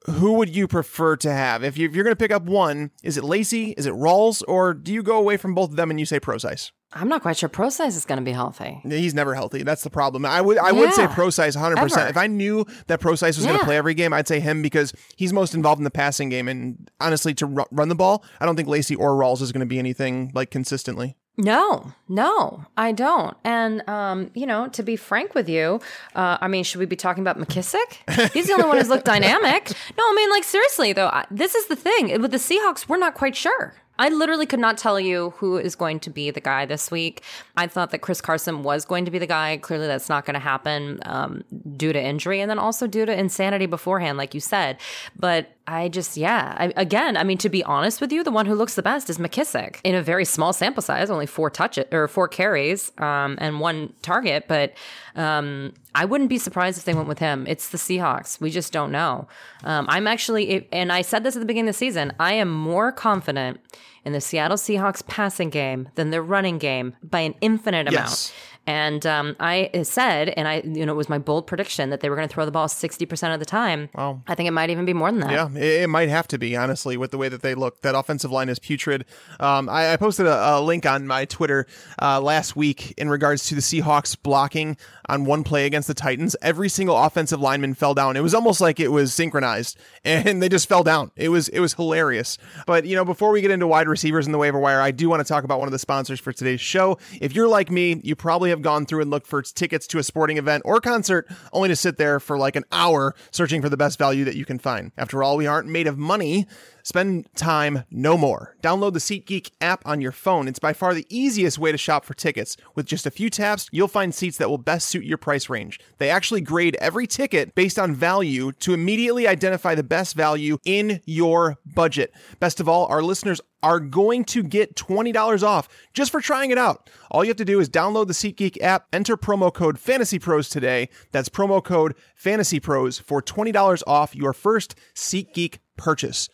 Speaker 1: who would you prefer to have? If, you, are going to pick up one, is it Lacy? Is it Rawls? Or do you go away from both of them and you say Prosise?
Speaker 2: I'm not quite sure Prosise is going to be healthy.
Speaker 1: He's never healthy. That's the problem. I would I yeah. would say Prosise 100. percent If I knew that Prosise was yeah. going to play every game, I'd say him because he's most involved in the passing game. And honestly, to run the ball, I don't think Lacy or Rawls is going to be anything like consistently.
Speaker 2: No, no, I don't. And, um, you know, to be frank with you, uh, I mean, should we be talking about McKissick? He's the only one who's looked dynamic. No, I mean, like, seriously, though, I, this is the thing. With the Seahawks, we're not quite sure. I literally could not tell you who is going to be the guy this week. I thought that Chris Carson was going to be the guy. Clearly, that's not going to happen um, due to injury and then also due to insanity beforehand, like you said. But I just, yeah. I, again, I mean, to be honest with you, the one who looks the best is McKissick in a very small sample size, only four touches or four carries um, and one target. But um, I wouldn't be surprised if they went with him. It's the Seahawks. We just don't know. Um, I'm actually, and I said this at the beginning of the season, I am more confident in the Seattle Seahawks passing game than their running game by an infinite amount. Yes. And um, I said, and I, you know, it was my bold prediction that they were going to throw the ball 60% of the time. Wow. I think it might even be more than that.
Speaker 1: Yeah, it, it might have to be, honestly, with the way that they look. That offensive line is putrid. Um, I, I, posted a, a, link on my Twitter uh, last week in regards to the Seahawks blocking on one play against the Titans. Every single offensive lineman fell down. It was almost like it was synchronized, and they just fell down. It was it was hilarious. But you know, before we get into wide receivers in the waiver wire, I do want to talk about one of the sponsors for today's show. If you're like me, you probably have have gone through and looked for tickets to a sporting event or concert only to sit there for like an hour searching for the best value that you can find. After all, we aren't made of money. Spend time no more. Download the SeatGeek app on your phone. It's by far the easiest way to shop for tickets. With just a few taps, you'll find seats that will best suit your price range. They actually grade every ticket based on value to immediately identify the best value in your budget. Best of all, our listeners are going to get $20 off just for trying it out. All you have to do is download the SeatGeek app, enter promo code FantasyPros today. That's promo code FantasyPros for $20 off your first SeatGeek purchase.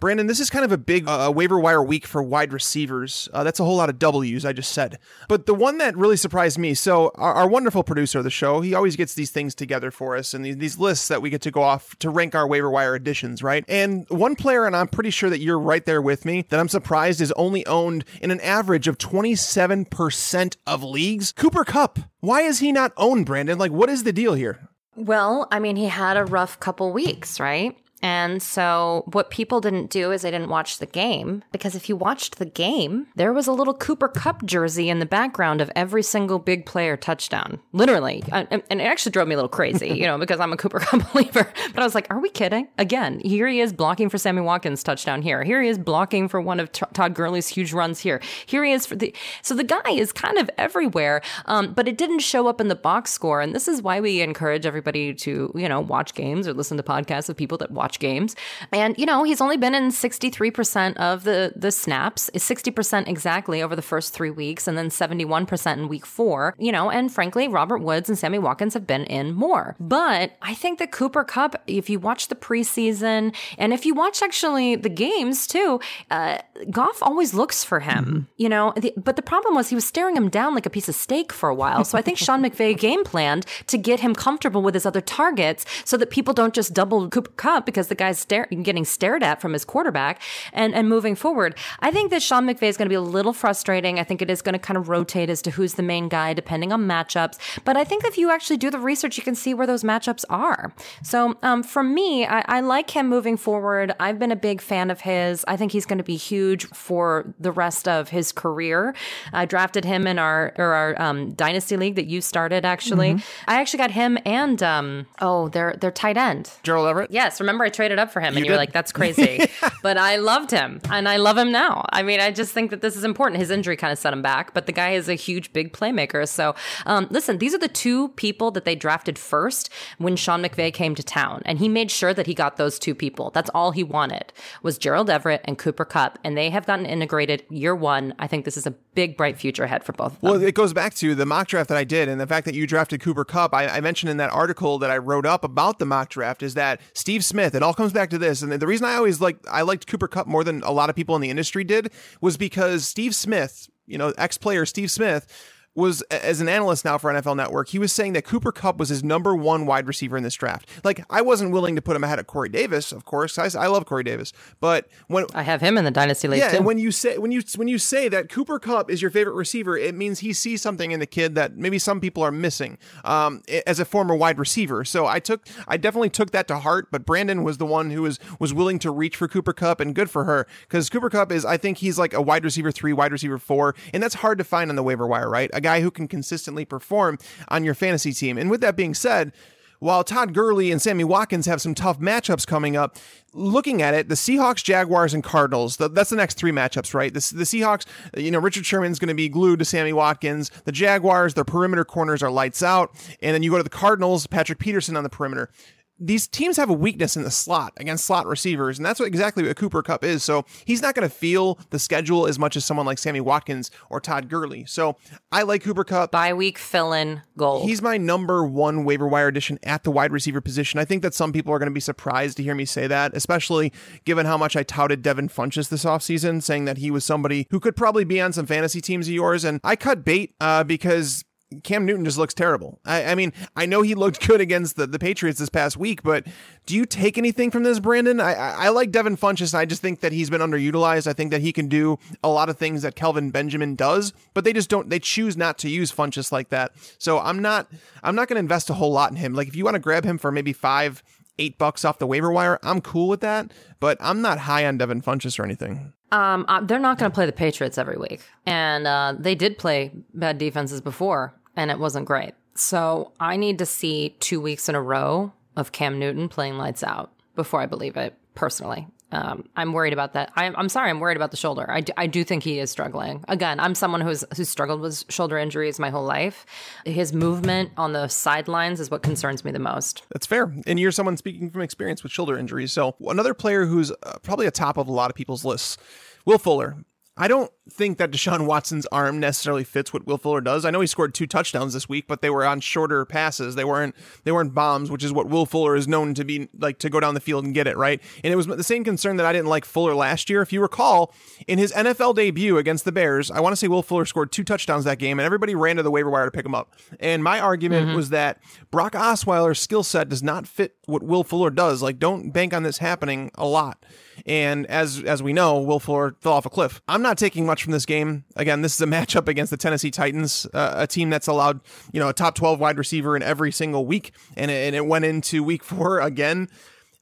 Speaker 1: Brandon, this is kind of a big uh, waiver wire week for wide receivers. Uh, that's a whole lot of W's, I just said. But the one that really surprised me so, our, our, wonderful producer of the show, he always gets these things together for us and these, these lists that we get to go off to rank our waiver wire additions, right? And one player, and I'm pretty sure that you're right there with me, that I'm surprised is only owned in an average of 27% of leagues Cooper Kupp. Why is he not owned, Brandon? Like, what is the deal here?
Speaker 2: Well, I mean, he had a rough couple weeks, right? And so, what people didn't do is they didn't watch the game because if you watched the game, there was a little Cooper Kupp jersey in the background of every single big player touchdown. Literally. And it actually drove me a little crazy, you know, because I'm a Cooper Kupp believer. But I was like, are we kidding? Again, here he is blocking for Sammy Watkins' touchdown here. Here he is blocking for one of T- Todd Gurley's huge runs here. Here he is for the. So the guy is kind of everywhere, um, but it didn't show up in the box score. And this is why we encourage everybody to, you know, watch games or listen to podcasts of people that watch watch games. And, you know, he's only been in 63% of the, the snaps, 60% exactly over the first three weeks, and then 71% in week four, you know, and frankly, Robert Woods and Sammy Watkins have been in more. But I think that Cooper Kupp, if you watch the preseason and if you watch actually the games too, uh, Goff always looks for him, mm-hmm. you know, the, but the problem was he was staring him down like a piece of steak for a while. So I think Sean McVay game planned to get him comfortable with his other targets so that people don't just double Cooper Kupp because because the guy's stare- getting stared at from his quarterback and, and moving forward. I think that Sean McVay is going to be a little frustrating. I think it is going to kind of rotate as to who's the main guy depending on matchups. But I think if you actually do the research, you can see where those matchups are. So um, for me, I, I like him moving forward. I've been a big fan of his. I think he's going to be huge for the rest of his career. I drafted him in our or our um, dynasty league that you started. Actually, mm-hmm. I actually got him and um, oh, their their tight end
Speaker 1: Gerald Everett.
Speaker 2: Yes, remember I traded up for him, you and you were like, "That's crazy," but I loved him, and I love him now. I mean, I just think that this is important. His injury kind of set him back, but the guy is a huge, big playmaker. So, um, listen, these are the two people that they drafted first when Sean McVay came to town, and he made sure that he got those two people. That's all he wanted was Gerald Everett and Cooper Kupp, and they have gotten integrated year one. I think this is a big, bright future ahead for both.
Speaker 1: Well, it goes back to the mock draft that I did, and the fact that you drafted Cooper Kupp. I, I mentioned in that article that I wrote up about the mock draft is that Steve Smith. It all comes back to this, and the reason I always like I liked Cooper Kupp more than a lot of people in the industry did was because Steve Smith, you know, ex player Steve Smith was as an analyst now for NFL Network, he was saying that Cooper Kupp was his number one wide receiver in this draft. Like I wasn't willing to put him ahead of Corey Davis, of course. I, I love Corey Davis, but when
Speaker 2: I have him in the dynasty league,
Speaker 1: yeah,
Speaker 2: too.
Speaker 1: and when you say when you when you say that Cooper Kupp is your favorite receiver, it means he sees something in the kid that maybe some people are missing um, as a former wide receiver. So I took I definitely took that to heart. But Brandon was the one who was was willing to reach for Cooper Kupp, and good for her because Cooper Kupp is I think he's like a wide receiver three, wide receiver four, and that's hard to find on the waiver wire, right? A guy who can consistently perform on your fantasy team. And with that being said, while Todd Gurley and Sammy Watkins have some tough matchups coming up, looking at it, the Seahawks, Jaguars, and Cardinals, the, that's the next three matchups, right? The, the Seahawks, you know, Richard Sherman's going to be glued to Sammy Watkins. The Jaguars, their perimeter corners are lights out. And then you go to the Cardinals, Patrick Peterson on the perimeter these teams have a weakness in the slot against slot receivers, and that's what exactly what Cooper Kupp is. So he's not going to feel the schedule as much as someone like Sammy Watkins or Todd Gurley. So I like Cooper Kupp.
Speaker 2: Bye week fill in gold.
Speaker 1: He's my number one waiver wire addition at the wide receiver position. I think that some people are going to be surprised to hear me say that, especially given how much I touted Devin Funchess this offseason, saying that he was somebody who could probably be on some fantasy teams of yours. And I cut bait uh, because Cam Newton just looks terrible. I, I, mean, I know he looked good against the, the Patriots this past week, but do you take anything from this, Brandon? I, I, like Devin Funchess. I just think that he's been underutilized. I think that he can do a lot of things that Kelvin Benjamin does, but they just don't. They choose not to use Funchess like that. So I'm not. I'm not going to invest a whole lot in him. Like if you want to grab him for maybe five, eight bucks off the waiver wire, I'm cool with that. But I'm not high on Devin Funchess or anything.
Speaker 2: Um, uh, they're not going to play the Patriots every week, and uh, they did play bad defenses before and it wasn't great. So I need to see two weeks in a row of Cam Newton playing lights out before I believe it personally. Um, I'm worried about that. I'm, I'm, sorry, I'm worried about the shoulder. I do, I do think he is struggling. Again, I'm someone who's who's struggled with shoulder injuries my whole life. His movement on the sidelines is what concerns me the most.
Speaker 1: That's fair. And you're someone speaking from experience with shoulder injuries. So another player who's uh, probably a top of a lot of people's lists, Will Fuller. I don't think that Deshaun Watson's arm necessarily fits what Will Fuller does. I know he scored two touchdowns this week, but they were on shorter passes. They weren't they weren't bombs, which is what Will Fuller is known to be like to go down the field and get it, right? And it was the same concern that I didn't like Fuller last year. If you recall, in his NFL debut against the Bears, I want to say Will Fuller scored two touchdowns that game and everybody ran to the waiver wire to pick him up. And my argument mm-hmm. was that Brock Osweiler's skill set does not fit what Will Fuller does. Like don't bank on this happening a lot. And as as we know, Will Fuller fell off a cliff. I'm not taking much from this game. Again, this is a matchup against the Tennessee Titans, uh, a team that's allowed you know a top 12 wide receiver in every single week, and it, and it went into week four again.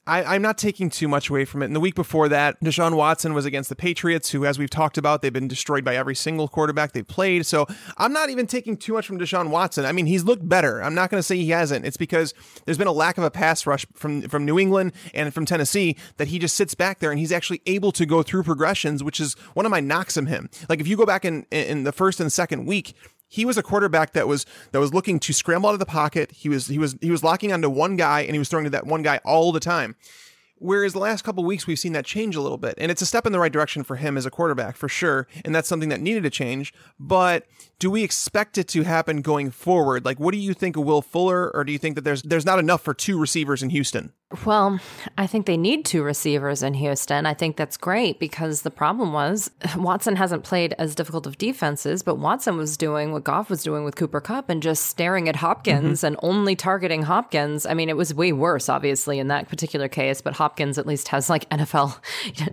Speaker 1: I, am not taking too much away from it. And the week before that, Deshaun Watson was against the Patriots, who, as we've talked about, they've been destroyed by every single quarterback they've played. So I'm not even taking too much from Deshaun Watson. I mean, he's looked better. I'm not going to say he hasn't. It's because there's been a lack of a pass rush from from New England and from Tennessee that he just sits back there and he's actually able to go through progressions, which is one of my knocks on him. Like if you go back in in the first and second week, he was a quarterback that was that was looking to scramble out of the pocket. He was he was he was locking onto one guy and he was throwing to that one guy all the time. Whereas the last couple weeks we've seen that change a little bit, and it's a step in the right direction for him as a quarterback for sure, and that's something that needed to change. But do we expect it to happen going forward? Like, what do you think of Will Fuller, or do you think that there's there's not enough for two receivers in Houston?
Speaker 2: Well, I think they need two receivers in Houston. I think that's great because the problem was Watson hasn't played as difficult of defenses, but Watson was doing what Goff was doing with Cooper Kupp and just staring at Hopkins mm-hmm. and only targeting Hopkins. I mean, it was way worse, obviously, in that particular case, but Hopkins at least has like NFL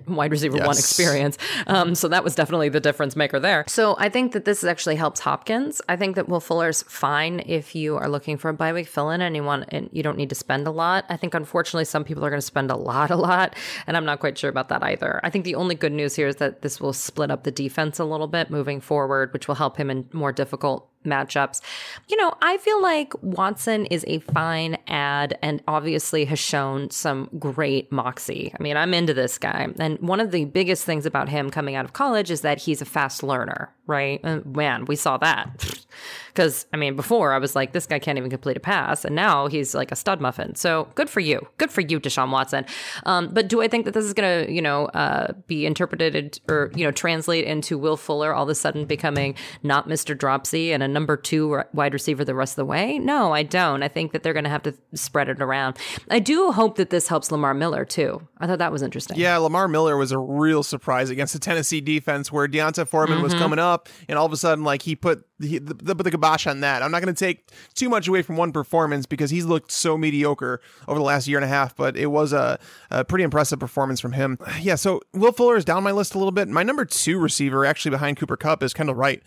Speaker 2: wide receiver one experience. Um, so that was definitely the difference maker there. So I think that this actually helps Hopkins. I think that Will Fuller's fine if you are looking for a bye week fill in and you want and you don't need to spend a lot. I think unfortunately some people are going to spend a lot, a lot, and I'm not quite sure about that either. I think the only good news here is that this will split up the defense a little bit moving forward, which will help him in more difficult matchups. You know, I feel like Watson is a fine ad and obviously has shown some great moxie. I mean, I'm into this guy. And one of the biggest things about him coming out of college is that he's a fast learner, right? And man, we saw that. Because, I mean, before I was like, this guy can't even complete a pass. And now he's like a stud muffin. So good for you. Good for you, Deshaun Watson. Um, but do I think that this is going to, you know, uh, be interpreted or, you know, translate into Will Fuller all of a sudden becoming not Mr. Dropsy and a number two wide receiver the rest of the way? No, I don't. I think that they're going to have to spread it around. I do hope that this helps Lamar Miller too. I thought that was interesting.
Speaker 1: Yeah, Lamar Miller was a real surprise against the Tennessee defense where D'Onta Foreman was coming up, and all of a sudden, like he put the, the, the, the kibosh on that. I'm not going to take too much away from one performance because he's looked so mediocre over the last year and a half, but it was a, a pretty impressive performance from him. Yeah, so Will Fuller is down my list a little bit. My number two receiver, actually behind Cooper Kupp, is Kendall Wright.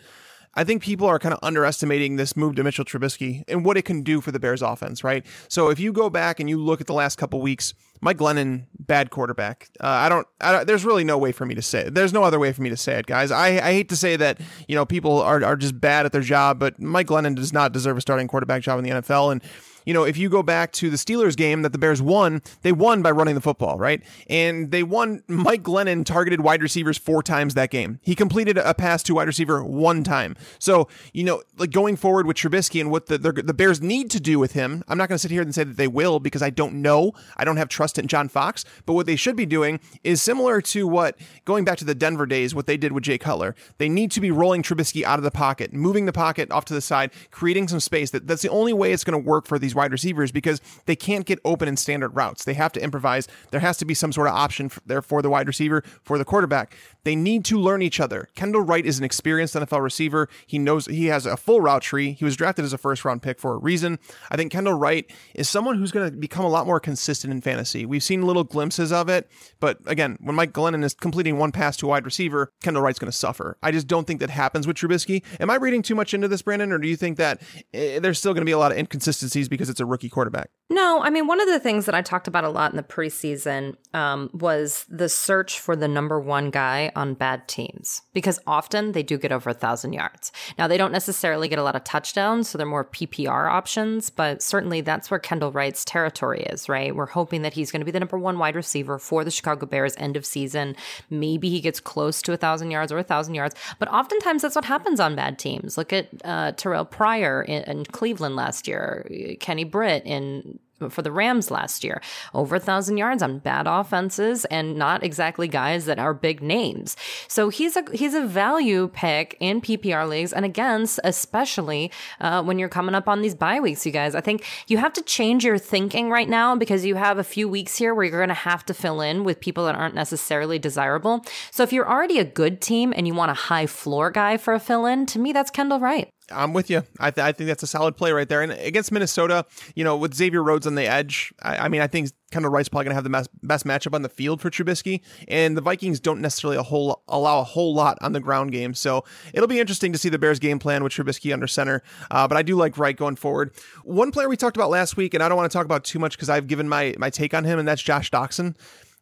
Speaker 1: I think people are kind of underestimating this move to Mitchell Trubisky and what it can do for the Bears offense, right? So if you go back and you look at the last couple weeks, Mike Glennon, bad quarterback. Uh, I, don't, I don't. There's really no way for me to say it. There's no other way for me to say it, guys. I, I hate to say that you know people are are just bad at their job, but Mike Glennon does not deserve a starting quarterback job in the NFL. And you know, if you go back to the Steelers game that the Bears won, they won by running the football, right? And they won. Mike Glennon targeted wide receivers four times that game. He completed a pass to wide receiver one time. So, you know, like going forward with Trubisky and what the, the, the Bears need to do with him, I'm not going to sit here and say that they will because I don't know. I don't have trust in John Fox. But what they should be doing is similar to what, going back to the Denver days, what they did with Jay Cutler. They need to be rolling Trubisky out of the pocket, moving the pocket off to the side, creating some space. That, that's the only way it's going to work for these wide receivers because they can't get open in standard routes. They have to improvise. There has to be some sort of option for, there for the wide receiver, for the quarterback. They need to learn each other. Kendall Wright is an experienced NFL receiver. He knows he has a full route tree. He was drafted as a first round pick for a reason. I think Kendall Wright is someone who's going to become a lot more consistent in fantasy. We've seen little glimpses of it, but again, when Mike Glennon is completing one pass to a wide receiver, Kendall Wright's going to suffer. I just don't think that happens with Trubisky. Am I reading too much into this, Brandon, or do you think that eh, there's still going to be a lot of inconsistencies because it's a rookie quarterback?
Speaker 2: No, I mean, one of the things that I talked about a lot in the preseason um, was the search for the number one guy on bad teams because often they do get over a thousand yards. Now, they don't necessarily get a lot of touchdowns, so they're more PPR options, but certainly that's where Kendall Wright's territory is, right? We're hoping that he's going to be the number one wide receiver for the Chicago Bears end of season. Maybe he gets close to a thousand yards or a thousand yards, but oftentimes that's what happens on bad teams. Look at uh, Terrell Pryor in, in Cleveland last year, Kenny Britt in for the Rams last year. Over a thousand yards on bad offenses and not exactly guys that are big names. So he's a he's a value pick in PPR leagues and against especially uh, when you're coming up on these bye weeks, you guys. I think you have to change your thinking right now because you have a few weeks here where you're going to have to fill in with people that aren't necessarily desirable. So if you're already a good team and you want a high floor guy for a fill in, to me that's Kendall Wright.
Speaker 1: I'm with you. I, th- I think that's a solid play right there. And against Minnesota, you know, with Xavier Rhodes on the edge, I, I mean, I think Kendall Wright's probably going to have the best, best matchup on the field for Trubisky. And the Vikings don't necessarily a whole allow a whole lot on the ground game. So it'll be interesting to see the Bears' game plan with Trubisky under center. Uh, but I do like Wright going forward. One player we talked about last week, and I don't want to talk about too much because I've given my my take on him, and that's Josh Doctson.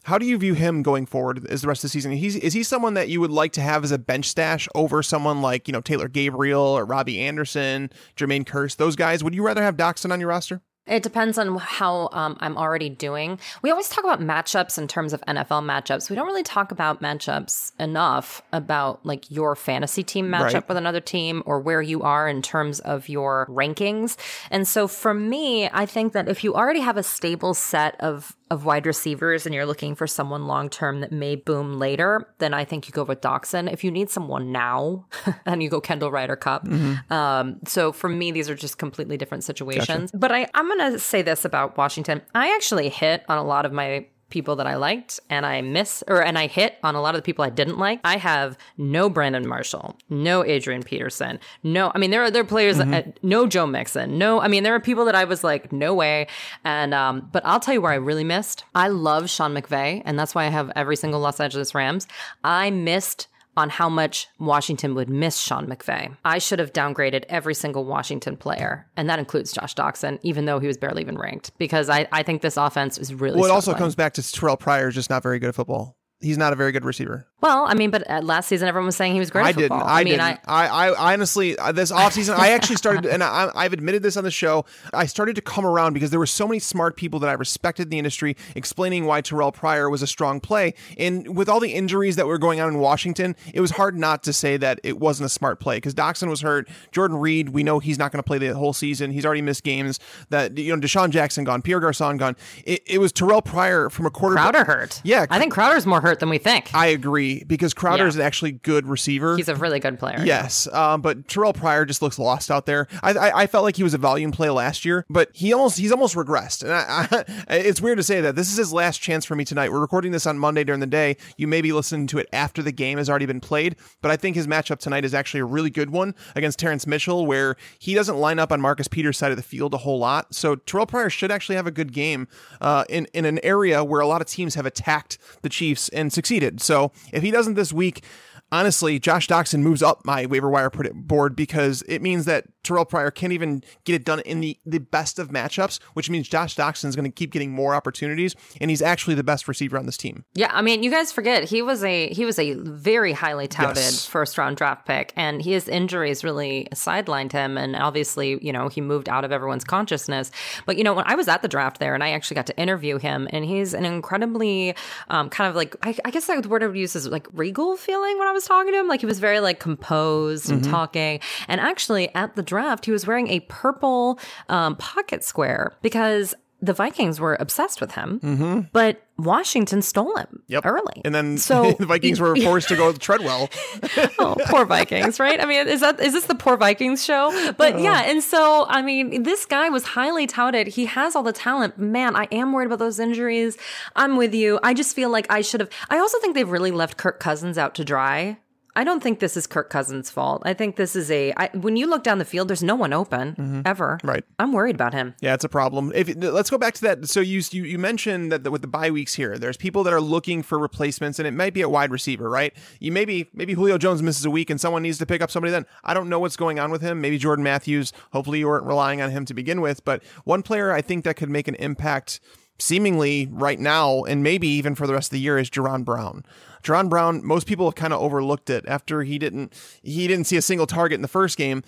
Speaker 1: How do you view him going forward as the rest of the season? He's, is he someone that you would like to have as a bench stash over someone like, you know, Taylor Gabriel or Robby Anderson, Jermaine Kearse, those guys? Would you rather have Doctson on your roster?
Speaker 2: It depends on how um, I'm already doing. We always talk about matchups in terms of NFL matchups. We don't really talk about matchups enough about like your fantasy team matchup
Speaker 1: Right.
Speaker 2: with another team or where you are in terms of your rankings. And so for me, I think that if you already have a stable set of of wide receivers and you're looking for someone long term that may boom later, then I think you go with Doctson. If you need someone now, then you go Kendall Ryder Cup. Um, so for me, these are just completely different situations. But I, I'm going to say this about Washington. I actually hit on a lot of my people that I liked and I miss or and I hit on a lot of the people I didn't like. I have no Brandon Marshall, no Adrian Peterson, no I mean there are there are players mm-hmm. that, no Joe Mixon, no I mean there are people that I was like no way and um but I'll tell you where I really missed. I love Sean McVay and that's why I have every single Los Angeles Rams. I missed on how much Washington would miss Sean McVay. I should have downgraded every single Washington player, and that includes Josh Doctson, even though he was barely even ranked, because I, I think this offense is really.
Speaker 1: Well,
Speaker 2: it
Speaker 1: also comes back to Terrell Pryor is just not very good at football he's not a very good receiver.
Speaker 2: Well, I mean, but last season everyone was saying he was great. I
Speaker 1: didn't. I, I mean, didn't. I, I, I honestly uh, this offseason I actually started, and I, I've admitted this on the show. I started to come around because there were so many smart people that I respected in the industry explaining why Terrell Pryor was a strong play. And with all the injuries that were going on in Washington, it was hard not to say that it wasn't a smart play because Doctson was hurt. Jordan Reed, we know he's not going to play the whole season. He's already missed games. That you know, DeSean Jackson gone, Pierre Garcon gone. It, it was Terrell Pryor from a quarter.
Speaker 2: Crowder hurt.
Speaker 1: Yeah,
Speaker 2: I think Crowder's more hurt than we think.
Speaker 1: I agree because Crowder yeah. is an actually good receiver.
Speaker 2: He's a really good player.
Speaker 1: Yes, um, but Terrell Pryor just looks lost out there. I, I, I, felt like he was a volume play last year, but he almost he's almost regressed. And I, I, it's weird to say that this is his last chance for me tonight. We're recording this on Monday during the day. You may be listening to it after the game has already been played, but I think his matchup tonight is actually a really good one against Terrence Mitchell, where he doesn't line up on Marcus Peters' side of the field a whole lot. So Terrell Pryor should actually have a good game uh, in in an area where a lot of teams have attacked the Chiefs and succeeded. So if he doesn't this week, honestly, Josh Doctson moves up my waiver wire board because it means that Terrell Pryor can't even get it done in the, the best of matchups, which means Josh Doctson is going to keep getting more opportunities, and he's actually the best receiver on this team.
Speaker 2: Yeah, I mean, you guys forget he was a he was a very highly touted yes. first round draft pick, and his injuries really sidelined him, and obviously, you know, he moved out of everyone's consciousness. But you know, when I was at the draft there, and I actually got to interview him, and he's an incredibly um, kind of like I, I guess the word I would use is like regal feeling when I was talking to him. Like he was very like composed and mm-hmm. talking, and actually at the draft, he was wearing a purple um, pocket square because the Vikings were obsessed with him, mm-hmm. but Washington stole him
Speaker 1: yep.
Speaker 2: early.
Speaker 1: And then so the Vikings were forced to go with Treadwell.
Speaker 2: oh, poor Vikings, right? I mean, is that is this the poor Vikings show? But yeah, and so I mean, this guy was highly touted. He has all the talent. Man, I am worried about those injuries. I'm with you. I just feel like I should have. I also think they've really left Kirk Cousins out to dry. I don't think this is Kirk Cousins' fault. I think this is a I, when you look down the field, there's no one open mm-hmm. ever.
Speaker 1: Right.
Speaker 2: I'm worried about him.
Speaker 1: Yeah, it's a problem. If let's go back to that. So you you, you mentioned that with the bye weeks here, there's people that are looking for replacements, and it might be a wide receiver, right? You maybe maybe Julio Jones misses a week, and someone needs to pick up somebody. Then I don't know what's going on with him. Maybe Jordan Matthews. Hopefully, you weren't relying on him to begin with, but one player I think that could make an impact seemingly right now and maybe even for the rest of the year is Jaron Brown. Jaron Brown, most people have kind of overlooked it after he didn't he didn't see a single target in the first game.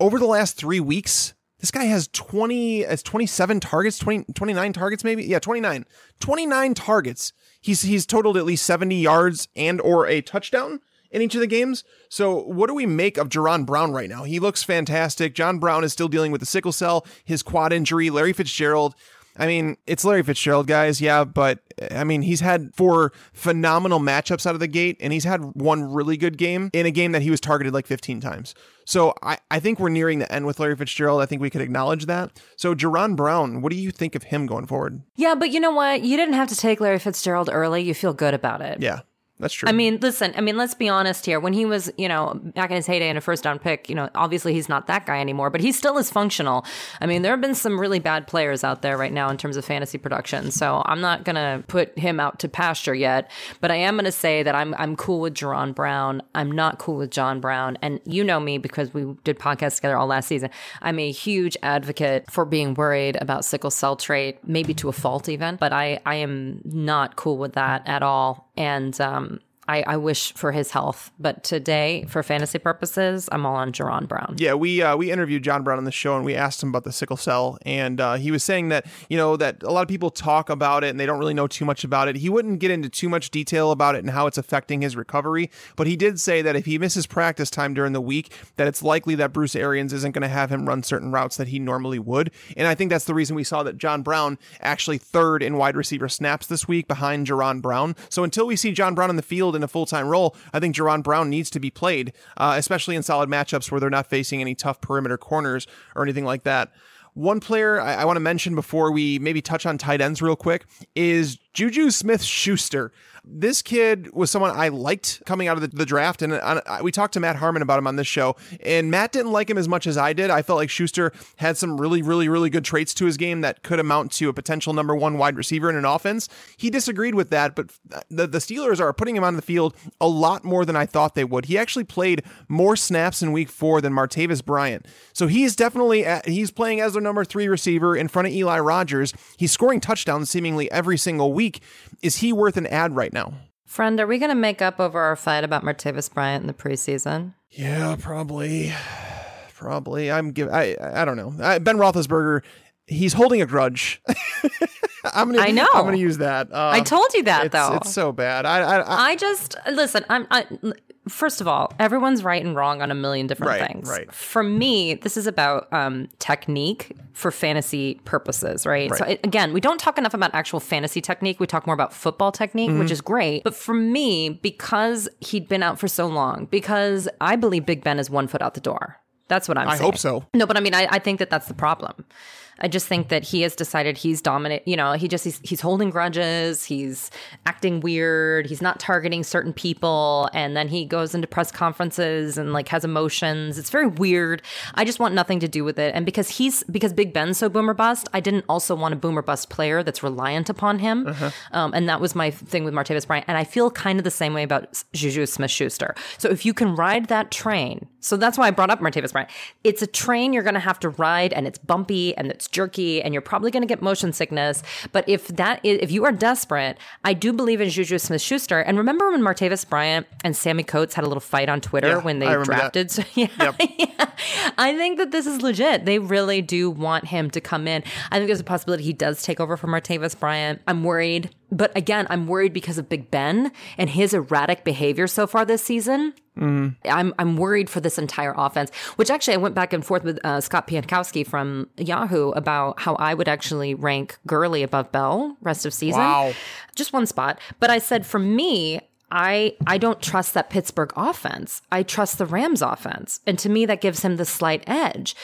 Speaker 1: Over the last 3 weeks, this guy has 20 as 27 targets, 20, 29 targets maybe. Yeah, 29. 29 targets. He's he's totaled at least 70 yards and or a touchdown in each of the games. So, what do we make of Jaron Brown right now? He looks fantastic. John Brown is still dealing with the sickle cell, his quad injury. Larry Fitzgerald I mean, it's Larry Fitzgerald, guys, yeah, but I mean, he's had four phenomenal matchups out of the gate, and he's had one really good game in a game that he was targeted like 15 times. So I, I think we're nearing the end with Larry Fitzgerald. I think we could acknowledge that. So Jaron Brown, what do you think of him going forward?
Speaker 2: Yeah, but you know what? You didn't have to take Larry Fitzgerald early. You feel good about it.
Speaker 1: Yeah. That's true.
Speaker 2: I mean, listen, I mean, let's be honest here. When he was, you know, back in his heyday in a first down pick, you know, obviously he's not that guy anymore, but he still is functional. I mean, there have been some really bad players out there right now in terms of fantasy production. So I'm not going to put him out to pasture yet, but I am going to say that I'm, I'm cool with Jaron Brown. I'm not cool with John Brown. And you know me because we did podcasts together all last season. I'm a huge advocate for being worried about sickle cell trait, maybe to a fault even, but I, I am not cool with that at all. And, um, I, I, wish for his health. But today, for fantasy purposes, I'm all on Jaron Brown.
Speaker 1: Yeah, we uh, we interviewed John Brown on the show and we asked him about the sickle cell, and uh, he was saying that you know that a lot of people talk about it and they don't really know too much about it. He wouldn't get into too much detail about it and how it's affecting his recovery, but he did say that if he misses practice time during the week, that it's likely that Bruce Arians isn't going to have him run certain routes that he normally would. And I think that's the reason we saw that John Brown actually third in wide receiver snaps this week behind Jaron Brown. So until we see John Brown in the field in a full time role, I think Jaron Brown needs to be played, uh, especially in solid matchups where they're not facing any tough perimeter corners or anything like that. One player I, I want to mention before we maybe touch on tight ends real quick is Juju Smith Schuster. This kid was someone I liked coming out of the, the draft, and uh, we talked to Matt Harmon about him on this show. And Matt didn't like him as much as I did. I felt like Schuster had some really, really, really good traits to his game that could amount to a potential number one wide receiver in an offense. He disagreed with that, but the, the Steelers are putting him on the field a lot more than I thought they would. He actually played more snaps in Week Four than Martavis Bryant, so he's definitely at, he's playing as their number three receiver in front of Eli Rogers. He's scoring touchdowns seemingly every single week. Is he worth an ad right now?
Speaker 2: Friend, are we going to make up over our fight about Martavis Bryant in the preseason?
Speaker 1: Yeah, probably. Probably. I'm give. I I don't know. I, ben Roethlisberger. He's holding a grudge. I'm gonna.
Speaker 2: I know.
Speaker 1: I'm gonna use that. Uh,
Speaker 2: I told you that
Speaker 1: it's,
Speaker 2: though.
Speaker 1: It's so bad. I I, I,
Speaker 2: I just listen. I'm. I, first of all, everyone's right and wrong on a million different
Speaker 1: Right,
Speaker 2: things.
Speaker 1: right.
Speaker 2: For me, this is about um, technique for fantasy purposes, right? So it, again, we don't talk enough about actual fantasy technique. We talk more about football technique,
Speaker 1: Mm-hmm.
Speaker 2: which is great. But for me, because he'd been out for so long, because I believe Big Ben is one foot out the door. That's what I'm
Speaker 1: I
Speaker 2: saying.
Speaker 1: hope so.
Speaker 2: No, but I mean, I, I think that that's the problem. I just think that he has decided he's dominant. You know, he just he's, he's holding grudges. He's acting weird. He's not targeting certain people, and then he goes into press conferences and like has emotions. It's very weird. I just want nothing to do with it. And because he's because Big Ben's so boomer bust, I didn't also want a boomer bust player that's reliant upon him. Um, and that was my thing with Martavis Bryant. And I feel kind of the same way about Juju Smith Schuster. So if you can ride that train, so that's why I brought up Martavis Bryant. It's a train you're going to have to ride, and it's bumpy and it's jerky, and you're probably going to get motion sickness. But if that is, if you are desperate, I do believe in Juju Smith Schuster. And remember when Martavis Bryant and Sammy Coates had a little fight on Twitter
Speaker 1: Yeah,
Speaker 2: when they
Speaker 1: I remember that.
Speaker 2: drafted? So, yeah, yeah. I think that this is legit. They really do want him to come in. I think there's a possibility he does take over for Martavis Bryant. I'm worried. But again, I'm worried because of Big Ben and his erratic behavior so far this season. I'm I'm worried for this entire offense. Which actually, I went back and forth with uh, Scott Pianowski from Yahoo about how I would actually rank Gurley above Bell rest of season.
Speaker 1: Wow.
Speaker 2: just one spot. But I said for me. I I don't trust that Pittsburgh offense. I trust the Rams offense. And to me that gives him the slight edge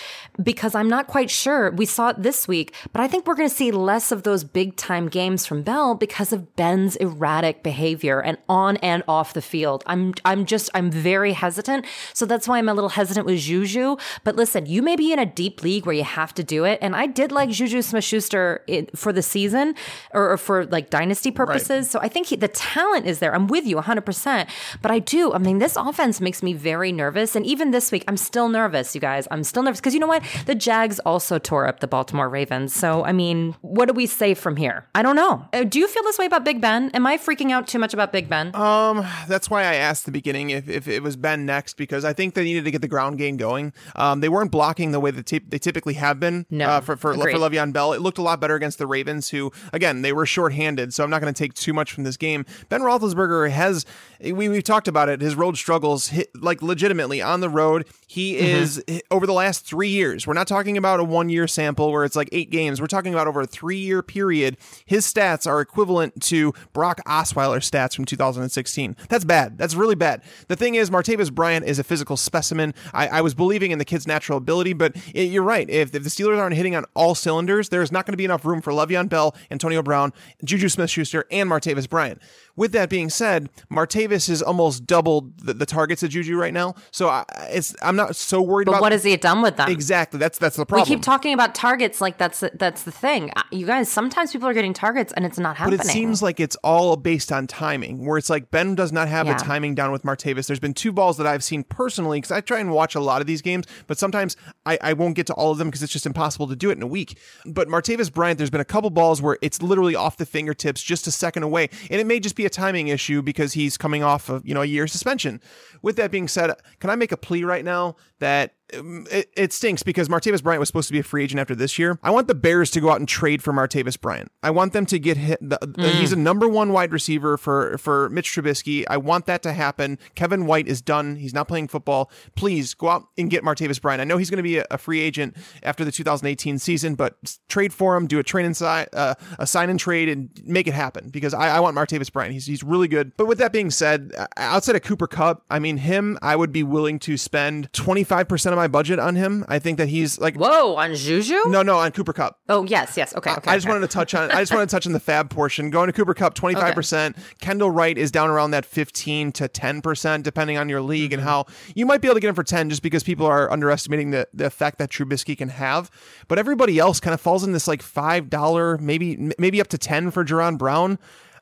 Speaker 2: because I'm not quite sure. We saw it this week, but I think we're going to see less of those big time games from Bell because of Ben's erratic behavior and on and off the field. I'm I'm just I'm very hesitant. So that's why I'm a little hesitant with Juju, but listen, you may be in a deep league where you have to do it and I did like Juju Smith-Schuster for the season or, or for like dynasty purposes. So I think he, the talent is there. I'm with you 100%. But I do. I mean, this offense makes me very nervous. And even this week, I'm still nervous, you guys. I'm still nervous because you know what? The Jags also tore up the Baltimore Ravens. So, I mean, what do we say from here? I don't know. Uh, Do you feel this way about Big Ben? Am I freaking out too much about Big Ben?
Speaker 1: Um, that's why I asked the beginning if, if it was Ben next because I think they needed to get the ground game going. Um, they weren't blocking the way that they typically have been.
Speaker 2: No,
Speaker 1: uh, for for, for. Le'Veon Bell, it looked a lot better against the Ravens, who again they were shorthanded. So I'm not going to take too much from this game. Ben Roethlisberger has we we've talked about it. His road struggles, hit, like legitimately on the road. He mm-hmm. is over the last three years. We're not talking about a one year sample where it's like eight games. We're talking about over a three year period. His stats are equivalent to Brock Osweiler's stats from 2016. That's bad. That's really bad. The thing is, Martavis Bryant is a physical specimen. I, I was believing in the kid's natural ability, but it, you're right. If, if the Steelers aren't hitting on all cylinders, there's not going to be enough room for Le'Veon Bell, Antonio Brown, Juju Smith Schuster, and Martavis Bryant. With that being said, Martavis has almost doubled the, the targets of Juju right now. So I, it's I'm not so worried
Speaker 2: but
Speaker 1: about
Speaker 2: what has he done with them?
Speaker 1: exactly. That's that's the problem.
Speaker 2: We keep talking about targets like that's that's the thing. You guys, sometimes people are getting targets and it's not happening.
Speaker 1: But it seems like it's all based on timing, where it's like Ben does not have
Speaker 2: Yeah.
Speaker 1: the timing down with Martavis. There's been two balls that I've seen personally because I try and watch a lot of these games, but sometimes I, I won't get to all of them because it's just impossible to do it in a week. But Martavis Bryant, there's been a couple balls where it's literally off the fingertips, just a second away, and it may just be a timing issue because he's coming off of you know a year suspension. With that being said, can I make a plea right now that it, it stinks because Martavis Bryant was supposed to be a free agent after this year. I want the Bears to go out and trade for Martavis Bryant. I want them to get hit. The, the- he's a number one wide receiver for for Mitch Trubisky. I want that to happen. Kevin White is done. He's not playing football. Please go out and get Martavis Bryant. I know he's going to be a, a free agent after the 2018 season, but trade for him. Do a trade inside, uh, a sign and trade, and make it happen because I, I want Martavis Bryant. He's he's really good. But with that being said, outside of Cooper Kupp, I mean him, I would be willing to spend 25 percent of my budget on him. I think that he's like
Speaker 2: Whoa, on Juju?
Speaker 1: no, no, on Cooper Kupp.
Speaker 2: Oh yes, yes. Okay, okay.
Speaker 1: I just
Speaker 2: okay.
Speaker 1: wanted to touch on. I just wanted to touch on the FAAB portion. Going to Cooper Kupp, twenty five percent. Kendall Wright is down around that fifteen to ten percent, depending on your league
Speaker 2: Mm-hmm.
Speaker 1: and how you might be able to get him for ten, just because people are underestimating the the effect that Trubisky can have. But everybody else kind of falls in this like five dollar, maybe maybe up to ten for Jaron Brown.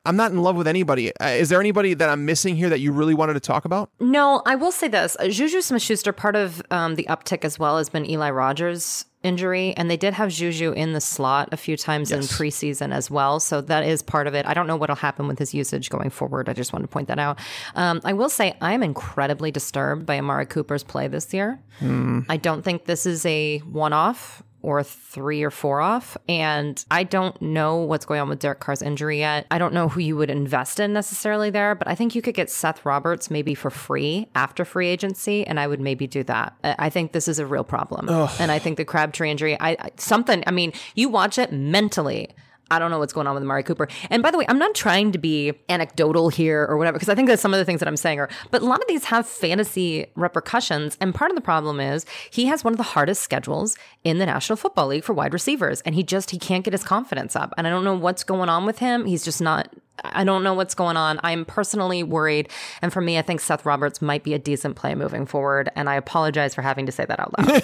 Speaker 1: I'm not in love with anybody. Uh, is there anybody that I'm missing here that you really wanted to talk about?
Speaker 2: No, I will say this: Uh, Juju Smith-Schuster. Part of um, the uptick as well has been Eli Rogers' injury, and they did have Juju in the slot a few times in preseason as well. So that is part of it. I don't know what'll happen with his usage going forward. I just wanted to point that out. Um, I will say I'm incredibly disturbed by Amari Cooper's play this year. I don't think this is a one-off or three or four off. And I don't know what's going on with Derek Carr's injury yet. I don't know who you would invest in necessarily there, but I think you could get Seth Roberts maybe for free after free agency, and I would maybe do that. I think this is a real problem. And I think the Crabtree injury, I, I something, I mean, you watch it mentally. I don't know what's going on with Amari Cooper. And by the way, I'm not trying to be anecdotal here or whatever, because I think that some of the things that I'm saying are, but a lot of these have fantasy repercussions. And part of the problem is he has one of the hardest schedules in the National Football League for wide receivers. And he just, he can't get his confidence up. And I don't know what's going on with him. He's just not, I don't know what's going on. I'm personally worried. And for me, I think Seth Roberts might be a decent play moving forward. And I apologize for having to say that out loud.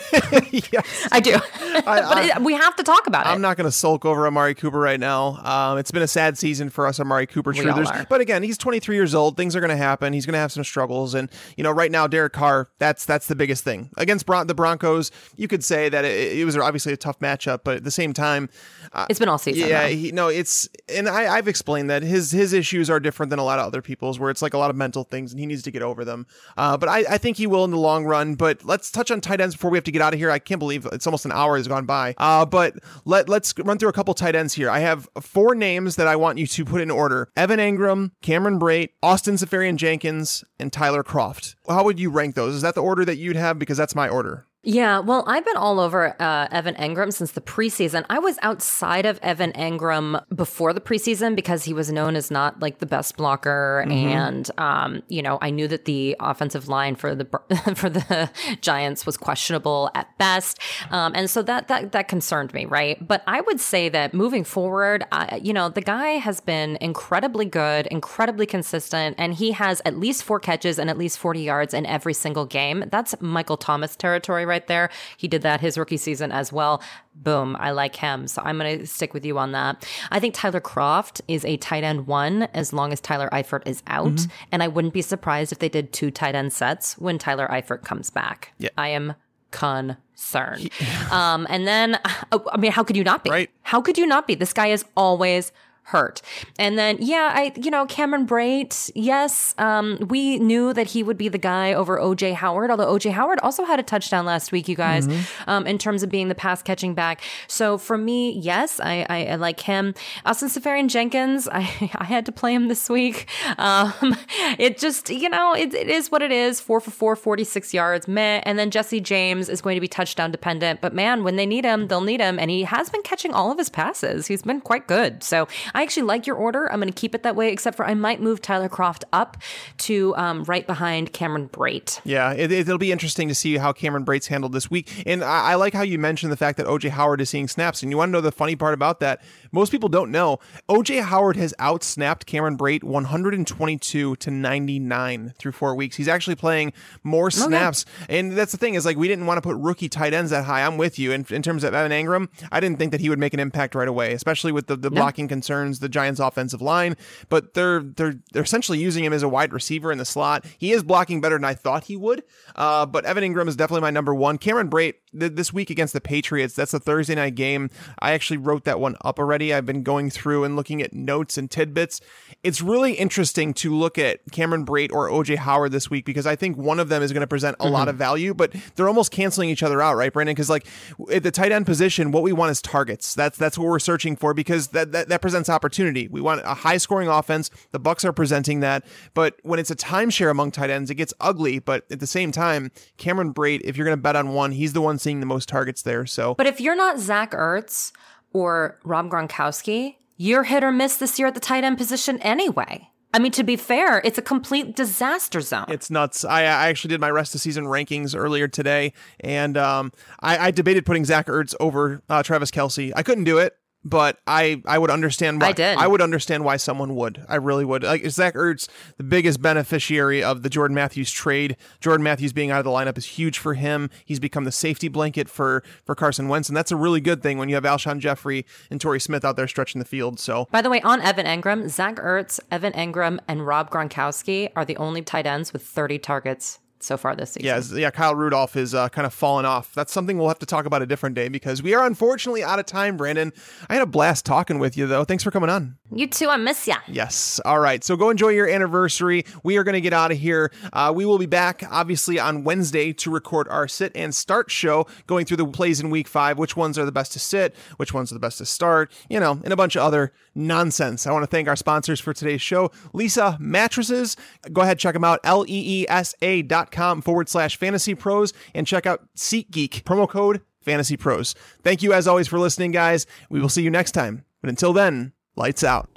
Speaker 1: yes.
Speaker 2: I do. but it, we have to talk about it.
Speaker 1: I'm not going to sulk over Amari Cooper right now. Um, it's been a sad season for us, Amari Cooper
Speaker 2: are.
Speaker 1: But again, he's 23 years old. Things are going to happen. He's going to have some struggles, and you know, right now, Derek Carr. That's that's the biggest thing against Bron- the Broncos. You could say that it, it was obviously a tough matchup, but at the same time, uh,
Speaker 2: it's been all season.
Speaker 1: yeah, he, no, it's and I, I've explained that his his issues are different than a lot of other people's, where it's like a lot of mental things, and he needs to get over them. Uh, but I, I think he will in the long run. But let's touch on tight ends before we have to get out of here. I can't believe it's almost an hour has gone by. Uh, but let let's run through a couple tight ends here. I have four names that I want you to put in order: Evan Engram, Cameron Brate, Austin Seferian-Jenkins, and Tyler Kroft. How would you rank those? Is that the order that you'd have? Because that's my order.
Speaker 2: Yeah, well, I've been all over uh, Evan Engram since the preseason. I was outside of Evan Engram before the preseason because he was known as not like the best blocker, and um, you know, I knew that the offensive line for the for the Giants was questionable at best, um, and so that that that concerned me, right? But I would say that moving forward, I, you know, the guy has been incredibly good, incredibly consistent, and he has at least four catches and at least forty yards in every single game. That's Michael Thomas territory right there. He did that his rookie season as well. Boom, I like him. So I'm going to stick with you on that. I think Tyler Kroft is a tight end one as long as Tyler Eifert is out. And I wouldn't be surprised if they did two tight end sets when Tyler Eifert comes back.
Speaker 1: Yeah.
Speaker 2: I am concerned. um, and then, I mean, how could you not be?
Speaker 1: Right.
Speaker 2: How could you not be? This guy is always hurt. And then, yeah, I, you know, Cameron Brate, yes, um, we knew that he would be the guy over OJ Howard, although OJ Howard also had a touchdown last week, you guys, um, in terms of being the pass catching back. So for me, yes, I, I, I like him. Austin Seferian-Jenkins, I, I had to play him this week. Um, it just, you know, it, it is what it is. Four for four, 46 yards, meh. And then Jesse James is going to be touchdown dependent. But man, when they need him, they'll need him. And he has been catching all of his passes. He's been quite good. So I actually like your order. I'm going to keep it that way, except for I might move Tyler Kroft up to um, right behind Cameron Brate.
Speaker 1: Yeah, it, it'll be interesting to see how Cameron Brate's handled this week. And I, I like how you mentioned the fact that OJ Howard is seeing snaps. And you want to know the funny part about that? Most people don't know. OJ Howard has outsnapped Cameron Brate 122 to 99 through four weeks. He's actually playing more snaps. And that's the thing is like we didn't want to put rookie tight ends that high. I'm with you. In, in terms of Evan Engram, I didn't think that he would make an impact right away, especially with the, the blocking concerns, the Giants offensive line. But they're they're they're essentially using him as a wide receiver in the slot. He is blocking better than I thought he would. Uh, but Evan Engram is definitely my number one. Cameron Brate th- this week against the Patriots. That's a Thursday night game. I actually wrote that one up already. I've been going through and looking at notes and tidbits. It's really interesting to look at Cameron Brate or OJ Howard this week because I think one of them is going to present a mm-hmm. lot of value, but they're almost canceling each other out, right, Brandon? Because like at the tight end position, what we want is targets. That's that's what we're searching for because that that, that presents opportunity. We want a high scoring offense. The Bucs are presenting that, but when it's a timeshare among tight ends, it gets ugly. But at the same time, Cameron Brate, if you're going to bet on one, he's the one seeing the most targets there. So
Speaker 2: But if you're not Zach Ertz or Rob Gronkowski, you're hit or miss this year at the tight end position anyway. I mean, to be fair, it's a complete disaster zone.
Speaker 1: It's nuts. I, I actually did my rest of season rankings earlier today, and um, I, I debated putting Zach Ertz over uh, Travis Kelce. I couldn't do it but I I would understand why
Speaker 2: I did.
Speaker 1: I would understand why someone would. I really would. Like Zach Ertz, the biggest beneficiary of the Jordan Matthews trade. Jordan Matthews being out of the lineup is huge for him. He's become the safety blanket for for Carson Wentz, and that's a really good thing when you have Alshon Jeffery and Torrey Smith out there stretching the field. So
Speaker 2: By the way, on Evan Engram, Zach Ertz, Evan Engram, and Rob Gronkowski are the only tight ends with 30 targets so far this season.
Speaker 1: Yeah, yeah. Kyle Rudolph is uh, kind of fallen off. That's something we'll have to talk about a different day because we are unfortunately out of time. Brandon, I had a blast talking with you though. Thanks for coming on.
Speaker 2: You too. I miss ya.
Speaker 1: Yes. All right. So go enjoy your anniversary. We are going to get out of here. Uh, we will be back obviously on Wednesday to record our sit and start show, going through the plays in Week Five. Which ones are the best to sit? Which ones are the best to start? You know, and a bunch of other nonsense. I want to thank our sponsors for today's show, Leesa Mattresses. Go ahead, check them out. L E E S A dot com forward slash fantasy pros and check out SeatGeek promo code fantasy pros. Thank you as always for listening, guys. We will see you next time. But until then, lights out.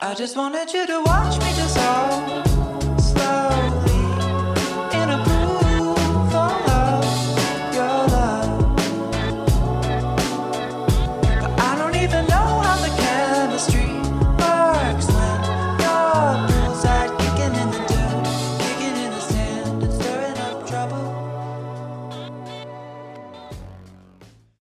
Speaker 3: I just wanted you to watch me dissolve.